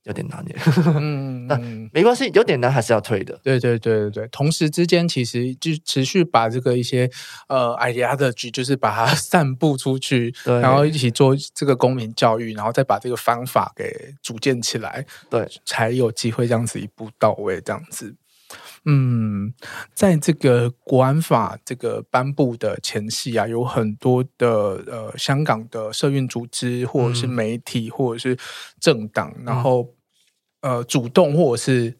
有点难耶，嗯，那没关系，有点难还是要推的。对对对对对，同时之间其实就持续把这个一些呃 ideology 就是把它散布出去，对，然后一起做这个公民教育，然后再把这个方法给组建起来，对，才有机会这样子一步到位，这样子。嗯，在这个国安法这个颁布的前夕啊，有很多的呃香港的社运组织，或者是媒体，嗯、或者是政党，然后、嗯、呃主动或者是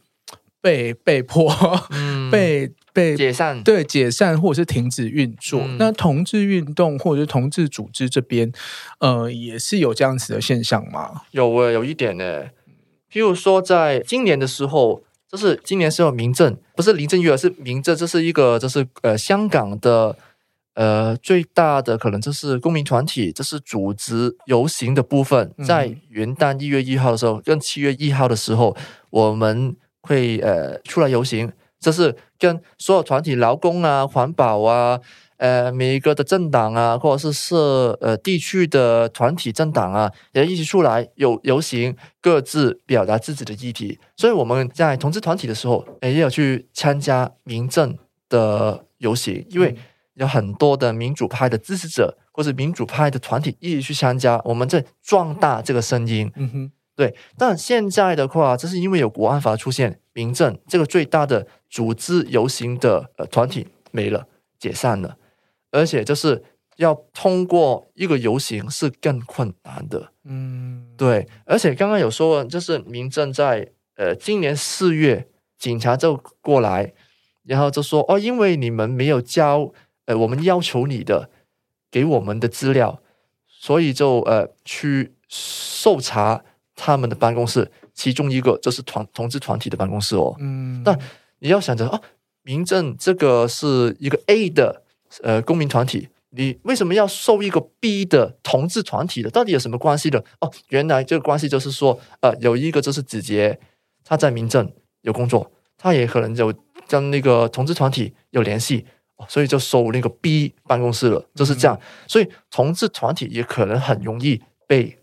被被迫、嗯、被被解散，对解散或者是停止运作。嗯、那同志运动或者是同志组织这边，呃，也是有这样子的现象吗？有诶，有一点呢，譬如说在今年的时候。就是今年是有民政，不是林郑月娥，是民政，这是一个，这是呃香港的呃最大的可能，这是公民团体，这是组织游行的部分，在元旦一月一号的时候，跟七月一号的时候，我们会呃出来游行，这是跟所有团体、劳工啊、环保啊。呃，每一个的政党啊，或者是社呃地区的团体政党啊，也一起出来有游行，各自表达自己的议题。所以我们在同志团体的时候，也有去参加民政的游行，因为有很多的民主派的支持者或者民主派的团体一起去参加，我们在壮大这个声音。嗯哼，对。但现在的话，这是因为有国安法出现，民政这个最大的组织游行的呃团体没了，解散了。而且就是要通过一个游行是更困难的，嗯，对。而且刚刚有说，就是民政在呃今年四月，警察就过来，然后就说哦，因为你们没有交呃我们要求你的给我们的资料，所以就呃去搜查他们的办公室，其中一个就是团同志团体的办公室哦，嗯。但你要想着哦，民政这个是一个 A 的。呃，公民团体，你为什么要收一个 B 的同志团体的？到底有什么关系的？哦，原来这个关系就是说，呃，有一个就是子杰，他在民政有工作，他也可能有跟那个同志团体有联系，哦，所以就收那个 B 办公室了，就是这样。嗯、所以同志团体也可能很容易被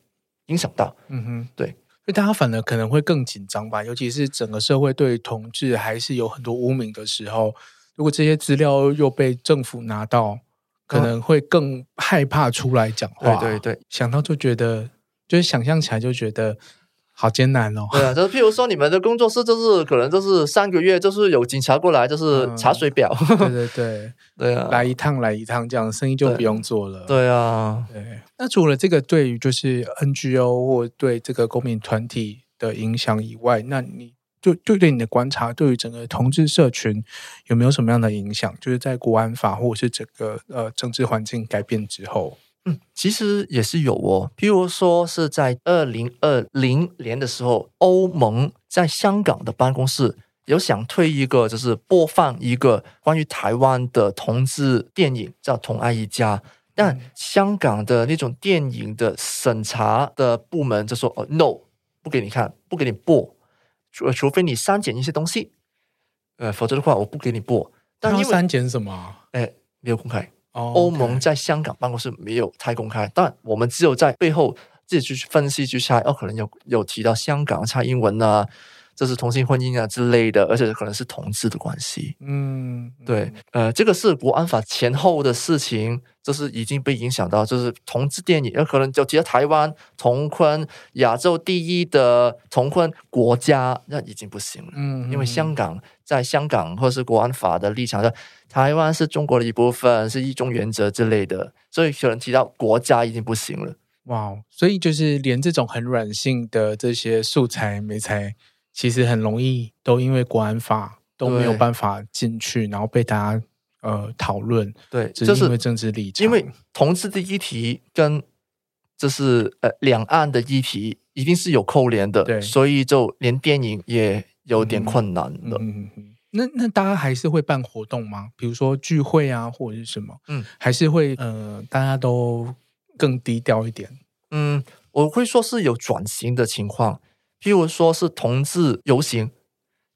影响到。嗯哼，对，所以大家反而可能会更紧张吧，尤其是整个社会对同志还是有很多污名的时候。如果这些资料又被政府拿到，可能会更害怕出来讲话。对对对，想到就觉得，就是想象起来就觉得好艰难哦。对啊，就是譬如说，你们的工作室就是可能就是三个月，就是有警察过来，就是查水表。嗯、对对对，对啊，来一趟来一趟，这样生意就不用做了。对，对啊，对。那除了这个对于就是 NGO 或对这个公民团体的影响以外，那你？就就对你的观察，对于整个同志社群有没有什么样的影响？就是在国安法或者是整个呃政治环境改变之后，嗯，其实也是有哦。譬如说是在二零二零年的时候，欧盟在香港的办公室有想推一个，就是播放一个关于台湾的同志电影，叫《同爱一家》，但香港的那种电影的审查的部门就说：“哦，no，不给你看，不给你播。”除除非你删减一些东西，呃，否则的话我不给你播。但因为删减什么？哎，没有公开。哦，欧盟在香港办公室没有太公开，但我们只有在背后自己去分析去猜，哦，可能有有提到香港蔡英文啊。这是同性婚姻啊之类的，而且可能是同志的关系。嗯，对，呃，这个是国安法前后的事情，就是已经被影响到，就是同志电影，有可能就提到台湾同婚，亚洲第一的同婚国家，那已经不行了。嗯，因为香港在香港或是国安法的立场上，台湾是中国的一部分，是一中原则之类的，所以可能提到国家已经不行了。哇，所以就是连这种很软性的这些素材没才。其实很容易都因为国安法都没有办法进去，然后被大家呃讨论。对，就是因为政治立场，因为同志的议题跟就是呃两岸的议题一定是有扣连的，对，所以就连电影也有点困难了。嗯嗯嗯。那那大家还是会办活动吗？比如说聚会啊，或者是什么？嗯，还是会呃大家都更低调一点。嗯，我会说是有转型的情况。譬如说是同志游行，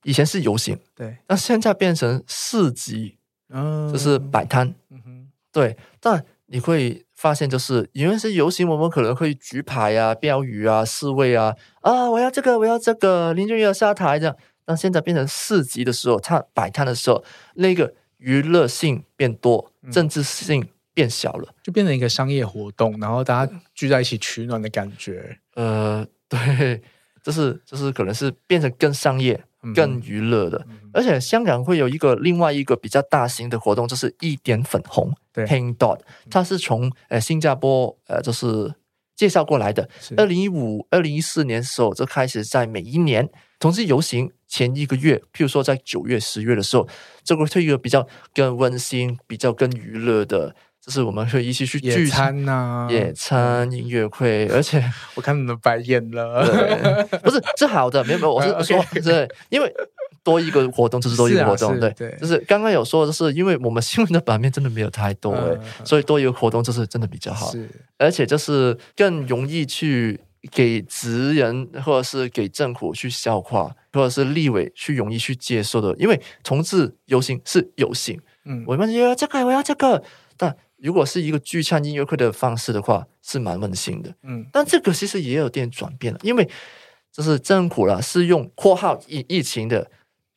以前是游行，对，那现在变成市集，嗯，就是摆摊，嗯哼，对。但你会发现，就是因为是游行，我们可能会举牌啊、标语啊、示威啊，啊，我要这个，我要这个，林郑月娥下台这样。但现在变成市集的时候，他摆摊的时候，那个娱乐性变多，政治性变小了，就变成一个商业活动，然后大家聚在一起取暖的感觉。呃，对，就是就是可能是变成更商业、更娱乐的。嗯、而且香港会有一个另外一个比较大型的活动，就是一点粉红对 Pink Dot，它是从呃新加坡呃就是介绍过来的。二零一五、二零一四年时候就开始在每一年同志游行。前一个月，譬如说在九月、十月的时候，这个是一个比较更温馨、比较更娱乐的，就是我们会一起去聚餐呐、啊，野餐、音乐会，而且 我看你们白眼了，不是是好的，没有没有，我是 说.对，因为多一个活动就是多一个活动，啊、对，对，就是刚刚有说，就是因为我们新闻的版面真的没有太多，所以多一个活动就是真的比较好，而且就是更容易去。给职人或者是给政府去消化，或者是立委去容易去接受的，因为同志游行是游行，嗯，我们要这个，我要这个。但如果是一个聚餐音乐会的方式的话，是蛮温馨的，嗯。但这个其实也有点转变了，因为就是政府啦，是用括号疫疫情的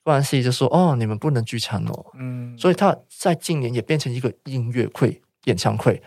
关系，就说哦，你们不能聚餐哦，嗯。所以他在今年也变成一个音乐会、演唱会，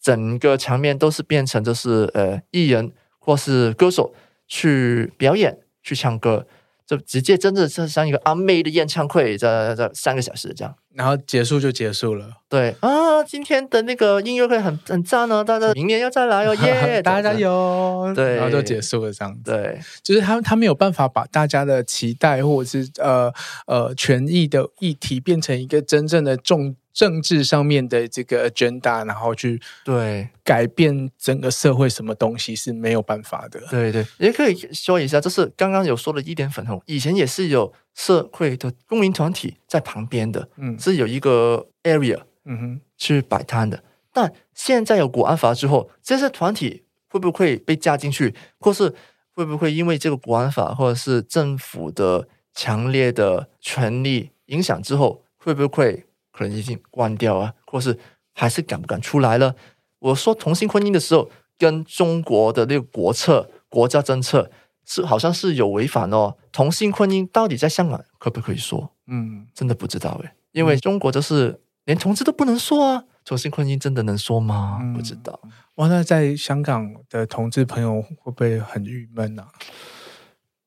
整个场面都是变成就是呃艺人。或是歌手去表演、去唱歌，就直接真的是像一个阿妹的演唱会，这这三个小时这样，然后结束就结束了。对啊，今天的那个音乐会很很赞哦，大家明年要再来哦，耶，大家加油！对，然后就结束了这样子。对，就是他他没有办法把大家的期待或者是呃呃权益的议题变成一个真正的重。政治上面的这个 agenda，然后去对改变整个社会，什么东西是没有办法的。对对，也可以说一下，就是刚刚有说的一点粉红，以前也是有社会的公民团体在旁边的，嗯，是有一个 area，嗯哼，去摆摊的。但现在有国安法之后，这些团体会不会被加进去，或是会不会因为这个国安法或者是政府的强烈的权力影响之后，会不会？可能已经关掉啊，或是还是敢不敢出来了？我说同性婚姻的时候，跟中国的那个国策、国家政策是好像是有违反哦。同性婚姻到底在香港可不可以说？嗯，真的不知道诶，因为中国就是连同志都不能说啊。同性婚姻真的能说吗？嗯、不知道。哇，那在香港的同志朋友会不会很郁闷啊？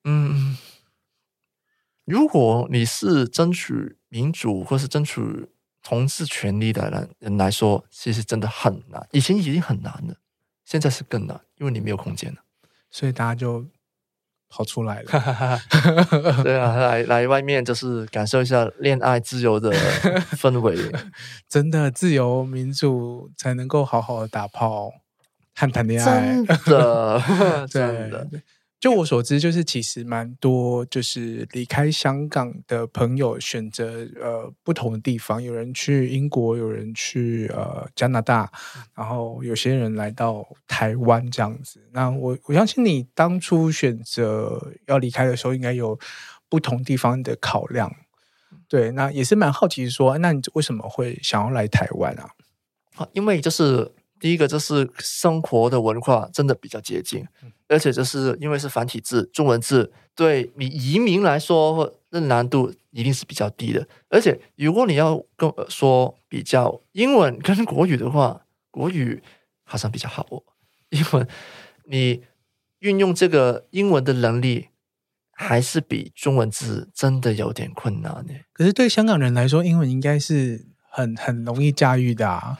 嗯，如果你是争取民主，或是争取。同志权利的人人来说，其实真的很难。以前已经很难了，现在是更难，因为你没有空间了，所以大家就跑出来了。对啊，来来外面就是感受一下恋爱自由的氛围。真的，自由民主才能够好好的打炮和谈恋爱。真的，真的。就我所知，就是其实蛮多，就是离开香港的朋友选择呃不同的地方，有人去英国，有人去呃加拿大，然后有些人来到台湾这样子。那我我相信你当初选择要离开的时候，应该有不同地方的考量。对，那也是蛮好奇说，那你为什么会想要来台湾啊？因为就是。第一个就是生活的文化真的比较接近，而且就是因为是繁体字中文字，对你移民来说，那难度一定是比较低的。而且如果你要跟我说比较英文跟国语的话，国语好像比较好哦。英文你运用这个英文的能力，还是比中文字真的有点困难呢。可是对香港人来说，英文应该是很很容易驾驭的啊。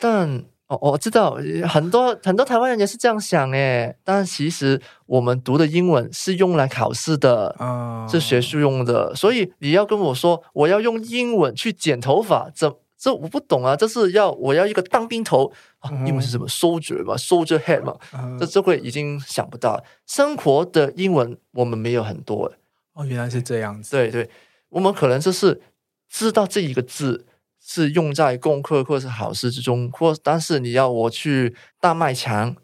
但哦，我知道很多很多台湾人也是这样想诶，但其实我们读的英文是用来考试的，啊、是学术用的，所以你要跟我说我要用英文去剪头发，这这我不懂啊，这是要我要一个当兵头啊，英文是什么？soldier 嘛，soldier head 嘛，嗯、这这会已经想不到。生活的英文我们没有很多哦，原来是这样子。对对，我们可能就是知道这一个字。是用在功课或是考试之中，或但是你要我去大卖场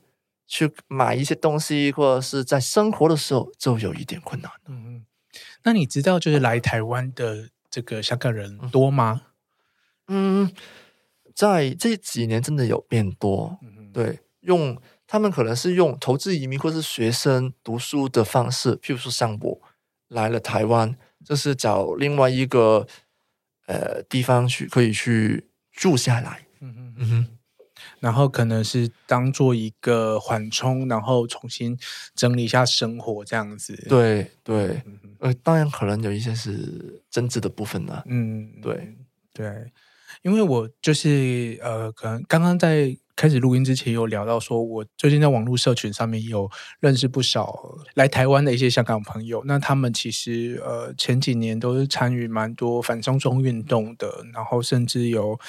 去买一些东西，或者是在生活的时候，就有一点困难。嗯嗯，那你知道就是来台湾的这个香港人多吗？嗯，在这几年真的有变多。嗯、对，用他们可能是用投资移民或是学生读书的方式，譬如说像我来了台湾，就是找另外一个呃地方去可以去住下来。嗯哼嗯哼。然后可能是当做一个缓冲，然后重新整理一下生活这样子。对对，呃，当然可能有一些是真挚的部分呢。嗯，对对，因为我就是呃，可能刚刚在开始录音之前有聊到，说我最近在网络社群上面有认识不少来台湾的一些香港朋友，那他们其实呃前几年都是参与蛮多反送中运动的，然后甚至有。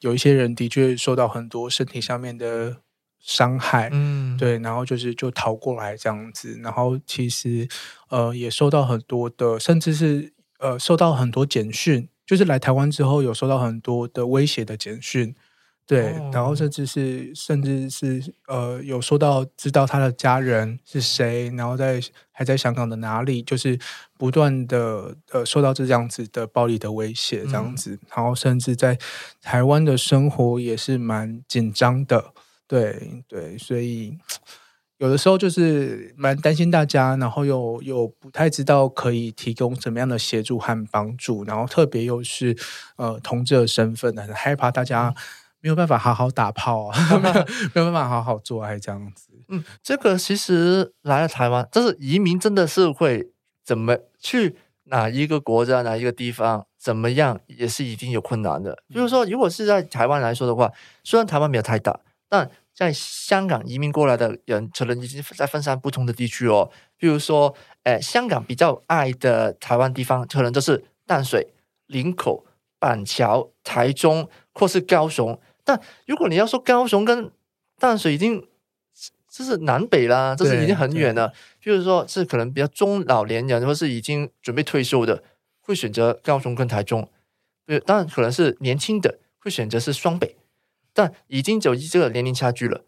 有一些人的确受到很多身体上面的伤害，嗯，对，然后就是就逃过来这样子，然后其实呃也受到很多的，甚至是呃受到很多简讯，就是来台湾之后有收到很多的威胁的简讯。对，然后甚至是甚至是呃，有说到知道他的家人是谁，然后在还在香港的哪里，就是不断的呃受到这样子的暴力的威胁，这样子，嗯、然后甚至在台湾的生活也是蛮紧张的，对对，所以有的时候就是蛮担心大家，然后又又不太知道可以提供什么样的协助和帮助，然后特别又是呃同志的身份，很害怕大家。没有办法好好打炮啊，没有没有办法好好做爱这样子。嗯，这个其实来了台湾，就是移民真的是会怎么去哪一个国家哪一个地方怎么样，也是一定有困难的。就是说，如果是在台湾来说的话，虽然台湾没有太大，但在香港移民过来的人可能已经在分散不同的地区哦。比如说，呃，香港比较爱的台湾地方，可能就是淡水、林口、板桥、台中或是高雄。但如果你要说高雄跟淡水已经这是南北啦，这是已经很远了。就是说，是可能比较中老年人或是已经准备退休的，会选择高雄跟台中。对，当然可能是年轻的会选择是双北，但已经有这个年龄差距了。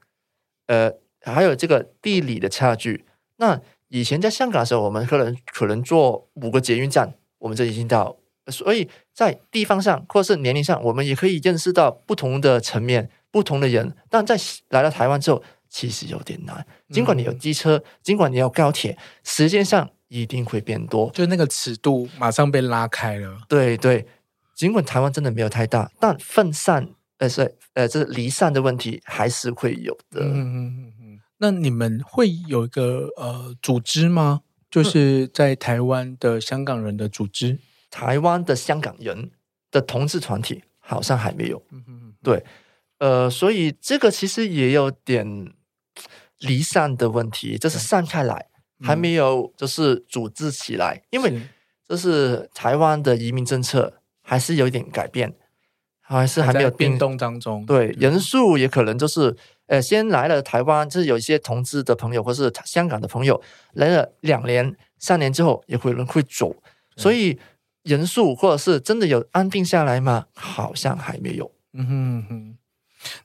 呃，还有这个地理的差距。那以前在香港的时候，我们可能可能坐五个捷运站，我们就已经到。所以在地方上或是年龄上，我们也可以认识到不同的层面、不同的人。但在来到台湾之后，其实有点难。尽管你有机车，尽管你有高铁，时间上一定会变多，就那个尺度马上被拉开了。对对，尽管台湾真的没有太大，但分散呃是呃这离散的问题还是会有的。嗯嗯嗯嗯。那你们会有一个呃组织吗？就是在台湾的香港人的组织。台湾的香港人的同志团体好像还没有，对，呃，所以这个其实也有点离散的问题，就是散开来，还没有就是组织起来，因为就是台湾的移民政策还是有一点改变，还是还没有变动当中，对，人数也可能就是，呃，先来了台湾，就是有一些同志的朋友或是香港的朋友来了两年、三年之后，也会人会走，所以。人数或者是真的有安定下来吗？好像还没有。嗯哼哼，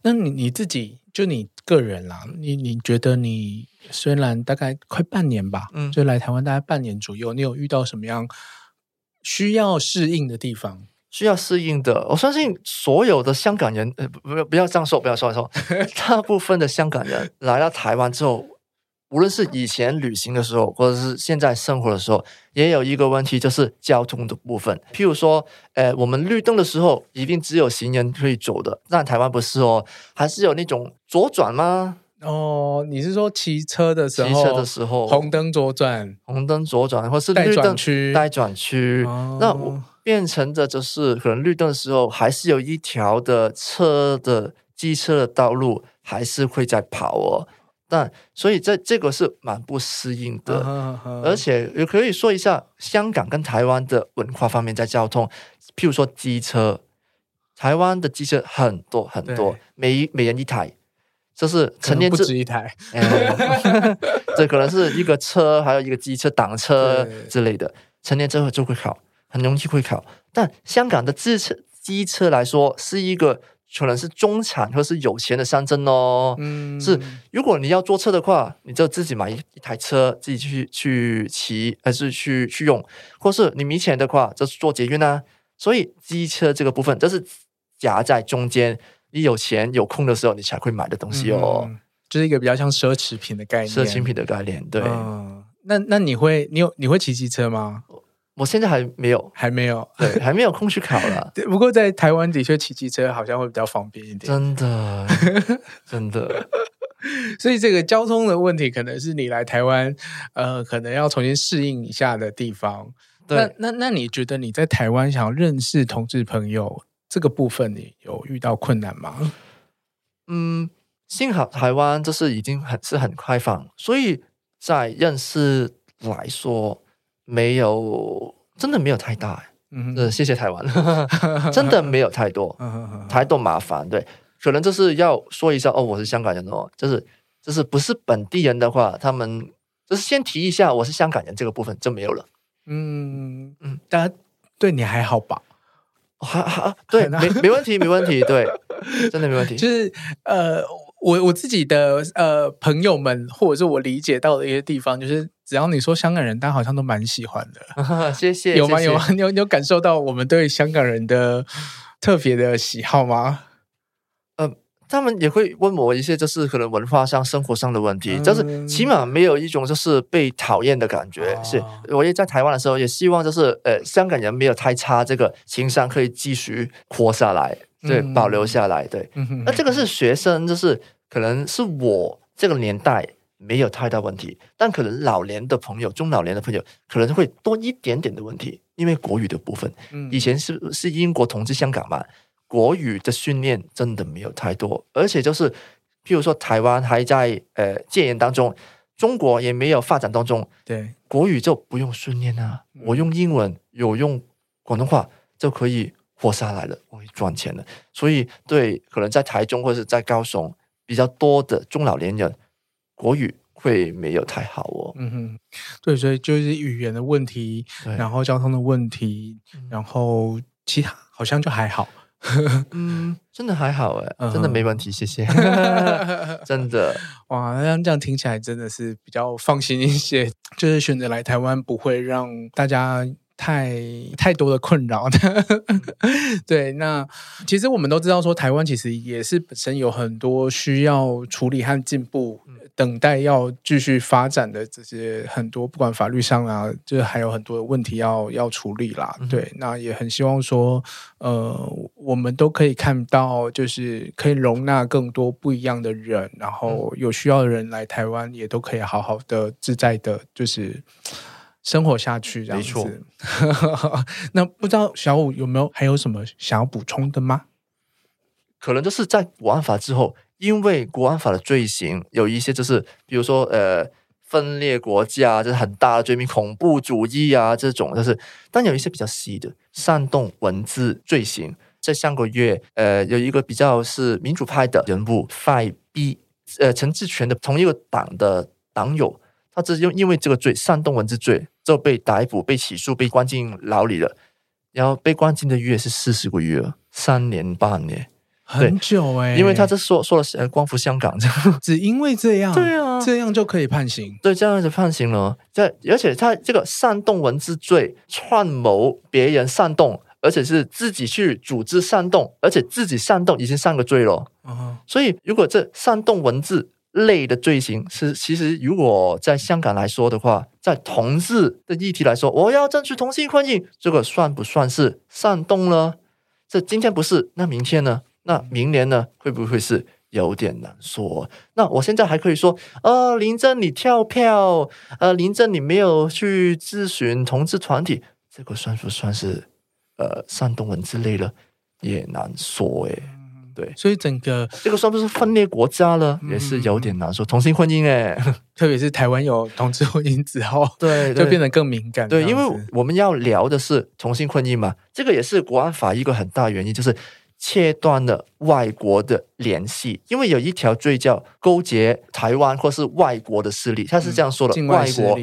那你你自己就你个人啦，你你觉得你虽然大概快半年吧，嗯，就来台湾大概半年左右，你有遇到什么样需要适应的地方？需要适应的，我相信所有的香港人，呃，不不不要这样说，不要说说，大部分的香港人来到台湾之后。无论是以前旅行的时候，或者是现在生活的时候，也有一个问题，就是交通的部分。譬如说，呃，我们绿灯的时候，一定只有行人可以走的。但台湾不是哦，还是有那种左转吗？哦，你是说骑车的时候？骑车的时候，红灯左转，红灯左转，或是绿灯区，待转区。哦，那我变成的就是，可能绿灯的时候，还是有一条的车的机车的道路，还是会在跑哦。但所以这这个是蛮不适应的，啊啊、而且也可以说一下香港跟台湾的文化方面在交通，譬如说机车，台湾的机车很多很多，每一每人一台，就是成年不止一台，嗯、这可能是一个车，还有一个机车挡车之类的，成年之后就会考，很容易会考。但香港的机车机车来说是一个。可能是中产或是有钱的象征哦。嗯，是如果你要坐车的话，你就自己买一一台车，自己去去骑，还是去去用，或是你没钱的话，就是坐捷运啊。所以机车这个部分就是夹在中间，你有钱有空的时候，你才会买的东西哦。嗯，就是一个比较像奢侈品的概念。奢侈品的概念，对。嗯，那那你会，你有你会骑机车吗？我现在还没有，还没有，对，还没有空去考了。对，不过在台湾的确骑机车好像会比较方便一点。真的，真的。所以这个交通的问题，可能是你来台湾，呃，可能要重新适应一下的地方。那那那你觉得你在台湾想要认识同志朋友这个部分，你有遇到困难吗？嗯，幸好台湾就是已经很是很开放，所以在认识来说。没有，真的没有太大。嗯，谢谢台湾，真的没有太多，太多麻烦。对，可能就是要说一下哦，我是香港人哦，就是就是不是本地人的话，他们就是先提一下我是香港人这个部分就没有了。嗯嗯，大家对你还好吧？还还对，没没问题，没问题，对，真的没问题。就是呃。我我自己的呃朋友们，或者是我理解到的一些地方，就是只要你说香港人，大家好像都蛮喜欢的。谢谢，有吗？谢谢有吗？你有你有感受到我们对香港人的特别的喜好吗？呃，他们也会问我一些，就是可能文化上、生活上的问题，嗯、就是起码没有一种就是被讨厌的感觉。哦、是，我也在台湾的时候，也希望就是呃香港人没有太差，这个情商可以继续活下来。对，保留下来。对，那这个是学生，就是可能是我这个年代没有太大问题，但可能老年的朋友、中老年的朋友可能会多一点点的问题，因为国语的部分，以前是是英国统治香港嘛，国语的训练真的没有太多，而且就是譬如说台湾还在呃戒严当中，中国也没有发展当中，对，国语就不用训练啊，我用英文有用广东话就可以。活下来了，我会赚钱了，所以对可能在台中或者是在高雄比较多的中老年人，国语会没有太好哦。嗯哼，对，所以就是语言的问题，然后交通的问题，然后其他好像就还好。嗯，真的还好哎，真的没问题，谢谢。真的哇，那这样听起来真的是比较放心一些，就是选择来台湾不会让大家。太太多的困扰的，对。那其实我们都知道，说台湾其实也是本身有很多需要处理和进步，等待要继续发展的这些很多，不管法律上啊，就是还有很多的问题要要处理啦。对，那也很希望说，呃，我们都可以看到，就是可以容纳更多不一样的人，然后有需要的人来台湾，也都可以好好的自在的，就是。生活下去这样子，那不知道小五有没有还有什么想要补充的吗？可能就是在国安法之后，因为国安法的罪行有一些，就是比如说呃分裂国家，这、就是很大的罪名，恐怖主义啊这种，就是但有一些比较细的煽动文字罪行，在上个月呃有一个比较是民主派的人物，Five B 呃陈志全的同一个党的党友。他只是因因为这个罪，煽动文字罪，就被逮捕、被起诉、被关进牢里了。然后被关进的月是四十个月，三年半年，很久哎、欸。因为他这说说了光复香港，只因为这样，对啊，这样就可以判刑，对，这样就判刑了。在而且他这个煽动文字罪，串谋别人煽动，而且是自己去组织煽动，而且自己煽动已经三个罪了。Uh huh. 所以如果这煽动文字，类的罪行是，其实如果在香港来说的话，在同志的议题来说，我要争取同性婚姻，这个算不算是煽动呢？这今天不是，那明天呢？那明年呢？会不会是有点难说？那我现在还可以说，呃，林郑你跳票，呃，林郑你没有去咨询同志团体，这个算不算是呃煽动文之类的？也难说诶。对，所以整个这个算不是分裂国家了，嗯、也是有点难说。同性婚姻，哎，特别是台湾有同志婚姻之后，对，就变得更敏感。对，因为我们要聊的是同性婚姻嘛，这个也是国安法一个很大原因，就是切断了外国的联系。因为有一条罪叫勾结台湾或是外国的势力，他是这样说的：嗯、外国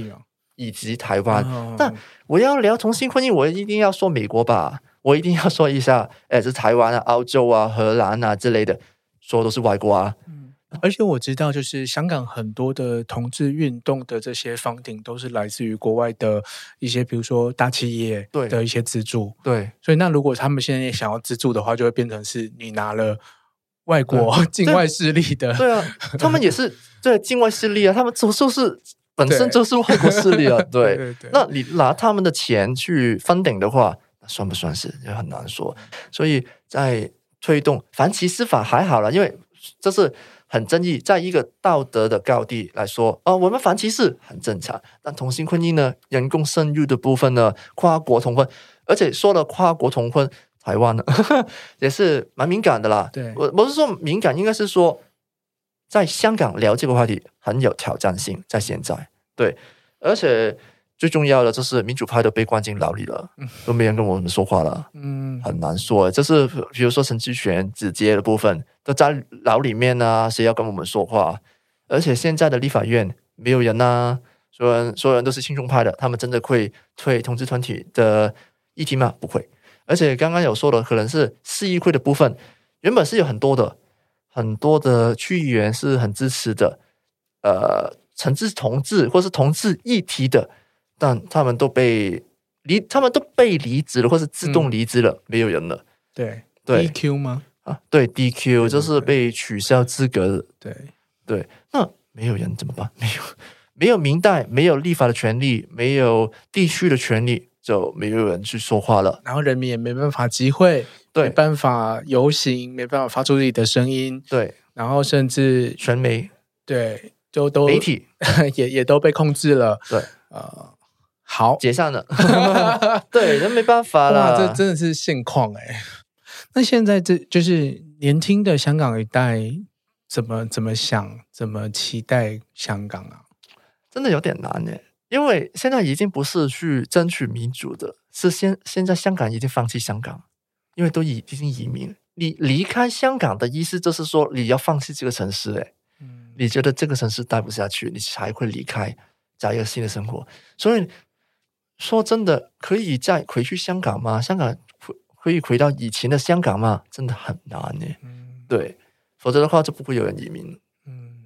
以及台湾。哦、但我要聊同性婚姻，我一定要说美国吧。我一定要说一下，哎，是台湾啊、澳洲啊、荷兰啊之类的，说都是外国啊。嗯，而且我知道，就是香港很多的同志运动的这些 funding 都是来自于国外的一些，比如说大企业的一些资助。对，所以那如果他们现在也想要资助的话，就会变成是你拿了外国 境外势力的，对。啊，他们也是 对境外势力啊，他们就就是本身就是外国势力啊，对，对，对，对，那你拿他们的钱去 funding 的话，那算不算是也很难说，所以在推动反歧视法还好了，因为这是。很争议，在一个道德的高地来说，啊、呃，我们反歧视很正常。但同性婚姻呢，人工生育的部分呢，跨国同婚，而且说了跨国同婚，台湾呢 也是蛮敏感的啦。对，我不是说敏感，应该是说在香港聊这个话题很有挑战性，在现在，对，而且。最重要的就是民主派都被关进牢里了，都没人跟我们说话了，嗯，很难说。就是比如说陈志全、子杰的部分都在牢里面啊，谁要跟我们说话？而且现在的立法院没有人呐、啊，所有人所有人都是亲中派的，他们真的会推同志团体的议题吗？不会。而且刚刚有说的，可能是市议会的部分，原本是有很多的很多的区议员是很支持的，呃，陈志同志或是同志议题的。但他们都被离，他们都被离职了，或是自动离职了，嗯、没有人了。对对，DQ 吗？啊，对，DQ 就是被取消资格。对对，那没有人怎么办？没有没有民代，没有立法的权利，没有地区的权利，就没有人去说话了。然后人民也没办法集会，对，没办法游行，没办法发出自己的声音。对，然后甚至传媒，对，就都媒体 也也都被控制了。对，呃。好，解散了。对，那没办法啦。这真的是现况哎。那现在这就是年轻的香港一代怎么怎么想，怎么期待香港啊？真的有点难哎，因为现在已经不是去争取民主的，是现现在香港已经放弃香港，因为都已已经移民。你离开香港的意思就是说你要放弃这个城市哎。嗯，你觉得这个城市待不下去，你才会离开，找一个新的生活。所以。说真的，可以再回去香港吗？香港回可以回到以前的香港吗？真的很难呢。嗯，对，否则的话就不会有人移民。嗯，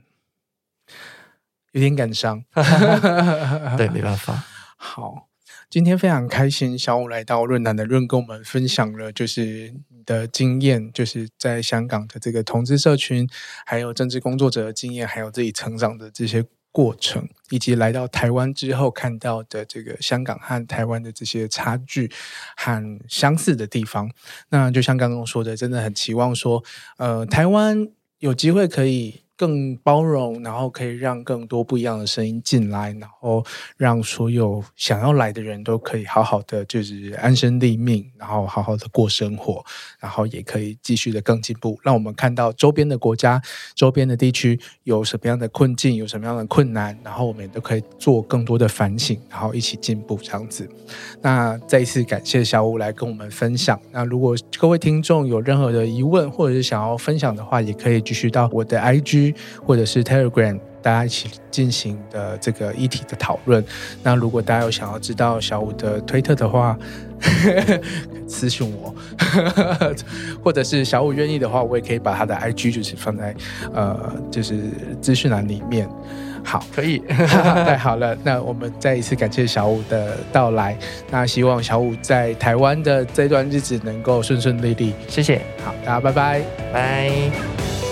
有点感伤。对，没办法。好，今天非常开心，小五来到润男的润，跟我们分享了就是你的经验，就是在香港的这个同志社群，还有政治工作者的经验，还有自己成长的这些。过程以及来到台湾之后看到的这个香港和台湾的这些差距和相似的地方，那就像刚刚说的，真的很期望说，呃，台湾有机会可以。更包容，然后可以让更多不一样的声音进来，然后让所有想要来的人都可以好好的就是安身立命，然后好好的过生活，然后也可以继续的更进步。让我们看到周边的国家、周边的地区有什么样的困境，有什么样的困难，然后我们也都可以做更多的反省，然后一起进步这样子。那再一次感谢小五来跟我们分享。那如果各位听众有任何的疑问或者是想要分享的话，也可以继续到我的 IG。或者是 Telegram，大家一起进行的这个议题的讨论。那如果大家有想要知道小五的推特的话，私信我，或者是小五愿意的话，我也可以把他的 IG 就是放在呃，就是资讯栏里面。好，可以，太好了。那我们再一次感谢小五的到来。那希望小五在台湾的这段日子能够顺顺利利。谢谢，好，大家拜拜，拜。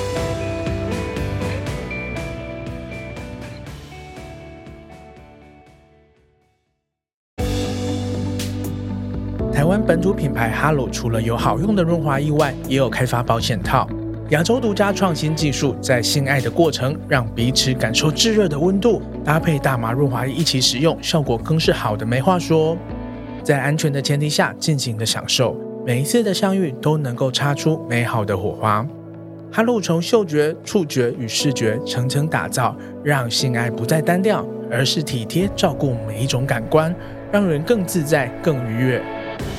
本土品牌哈鲁除了有好用的润滑液外，也有开发保险套。亚洲独家创新技术，在性爱的过程让彼此感受炙热的温度，搭配大麻润滑液一起使用，效果更是好的没话说。在安全的前提下尽情的享受，每一次的相遇都能够擦出美好的火花。哈鲁从嗅觉、触觉与视觉层层打造，让性爱不再单调，而是体贴照顾每一种感官，让人更自在、更愉悦。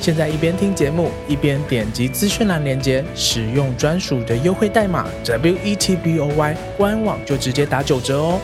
现在一边听节目，一边点击资讯栏链接，使用专属的优惠代码 WETBOY，官网就直接打九折哦。